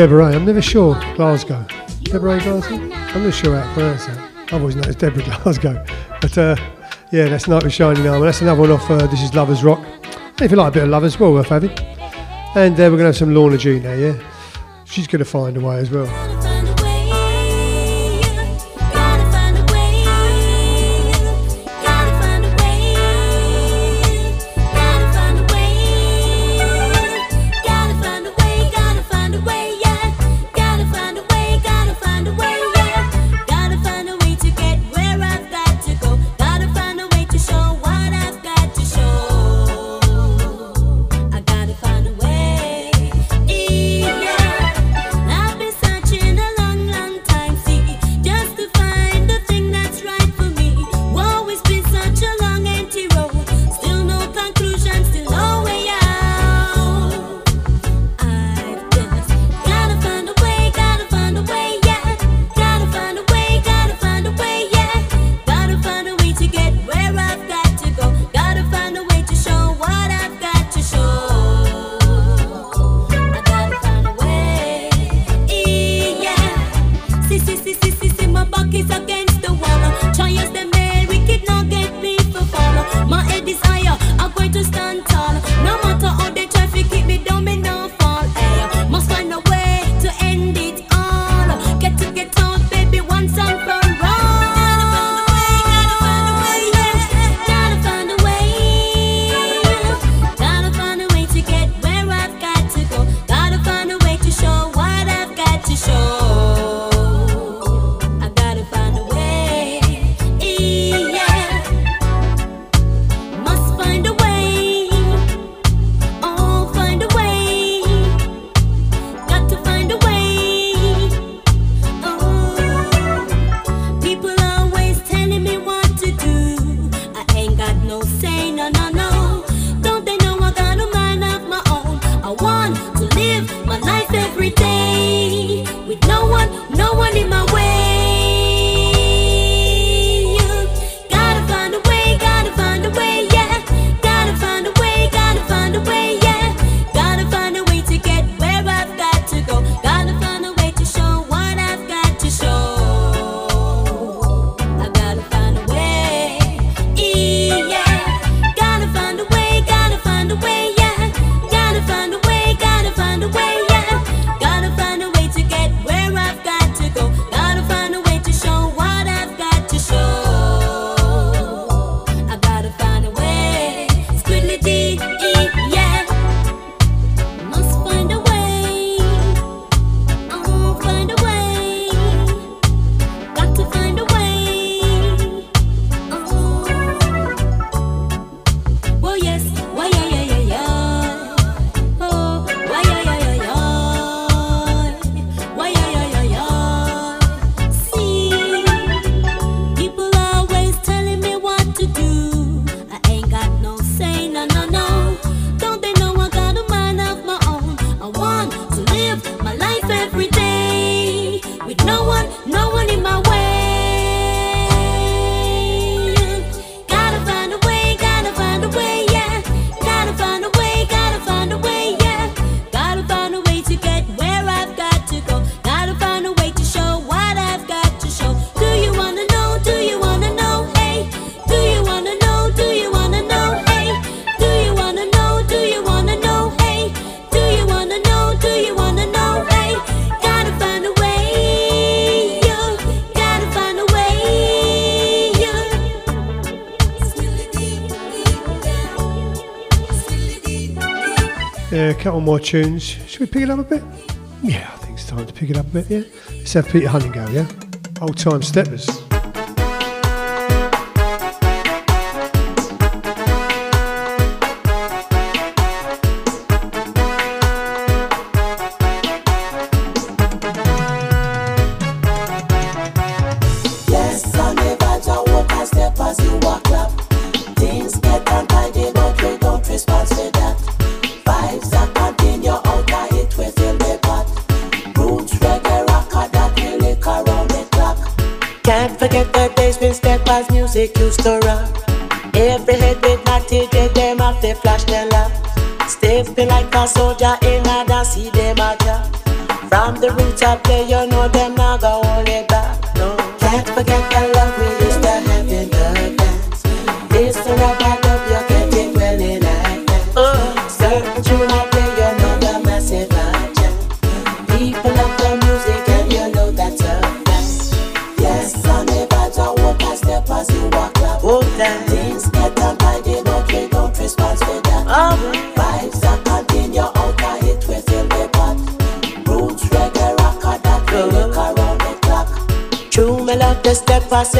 Deborah. I'm never sure. Glasgow. Deborah Glasgow? I'm not sure how to pronounce that. I've always known it's Deborah *laughs* Glasgow. But uh, yeah, that's Knight with Shining Armour. That's another one off uh, This is Lovers Rock. And if you like a bit of Lovers, well worth having. And uh, we're going to have some Lorna Jean now, yeah? She's going to find a way as well. More tunes. Should we pick it up a bit? Yeah, I think it's time to pick it up a bit, yeah? Let's have Peter Hunnigale, yeah? Old time steppers.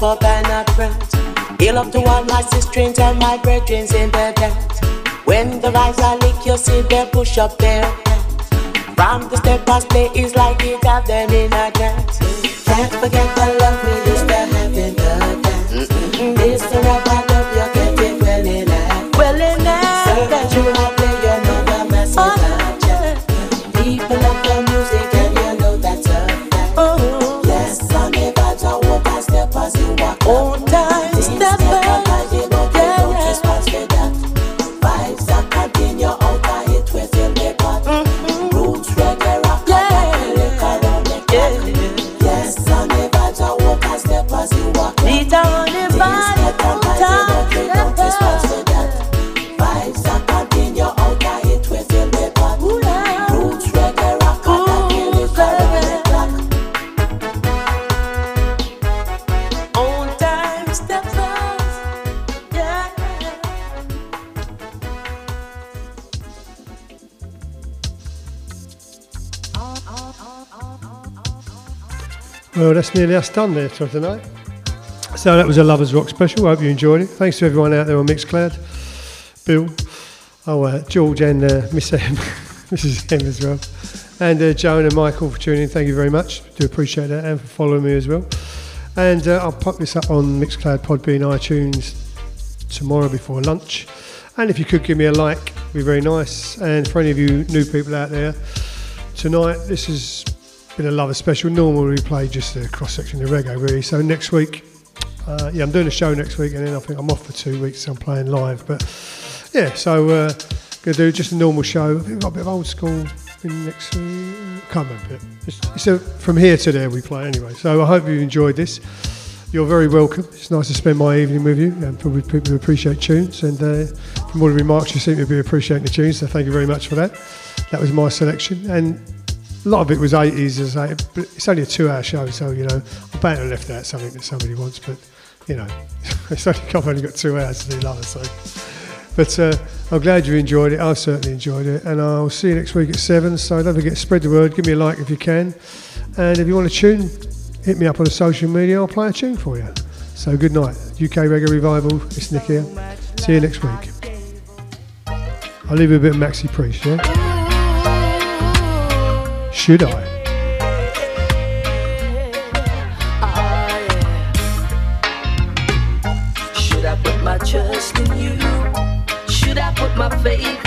Up and up, bread. Heal up to all my sisters and my brethren in the dance. When the rise I lick, you see them push up their hands. From the step I stay, is like you have them in a dance. Can't forget the love we used to have in the dance. Mm-mm. This the that's nearly us done there for tonight. So that was a Lovers Rock special. I hope you enjoyed it. Thanks to everyone out there on Mixcloud. Bill, oh, uh, George and uh, Miss M, Mrs. M as well. And uh, Joan and Michael for tuning in. Thank you very much. Do appreciate that and for following me as well. And uh, I'll pop this up on Mixcloud, Podbean, iTunes tomorrow before lunch. And if you could give me a like, be very nice. And for any of you new people out there, tonight this is been a lover special. Normally we play just a cross section of reggae, really. So next week, uh, yeah, I'm doing a show next week, and then I think I'm off for two weeks. So I'm playing live, but yeah, so uh, gonna do just a normal show. I think we've got a bit of old school in next week. Can't remember it. It's, it's a, from here to there we play anyway. So I hope you enjoyed this. You're very welcome. It's nice to spend my evening with you, and probably people who appreciate tunes. And uh, from all the remarks, you seem to be appreciating the tunes. So thank you very much for that. That was my selection, and a lot of it was 80s, as I, but it's only a two hour show, so you know, I'm bound to left out something that somebody wants, but you know, *laughs* it's only, I've only got two hours to do lovers, so. But uh, I'm glad you enjoyed it. I've certainly enjoyed it, and I'll see you next week at seven. So don't forget, spread the word, give me a like if you can, and if you want a tune, hit me up on the social media. I'll play a tune for you. So good night, UK Reggae Revival. It's Nick here. See you next week. I'll leave you a bit of Maxi Priest, yeah. Should I? Put my trust in you? Should I put my faith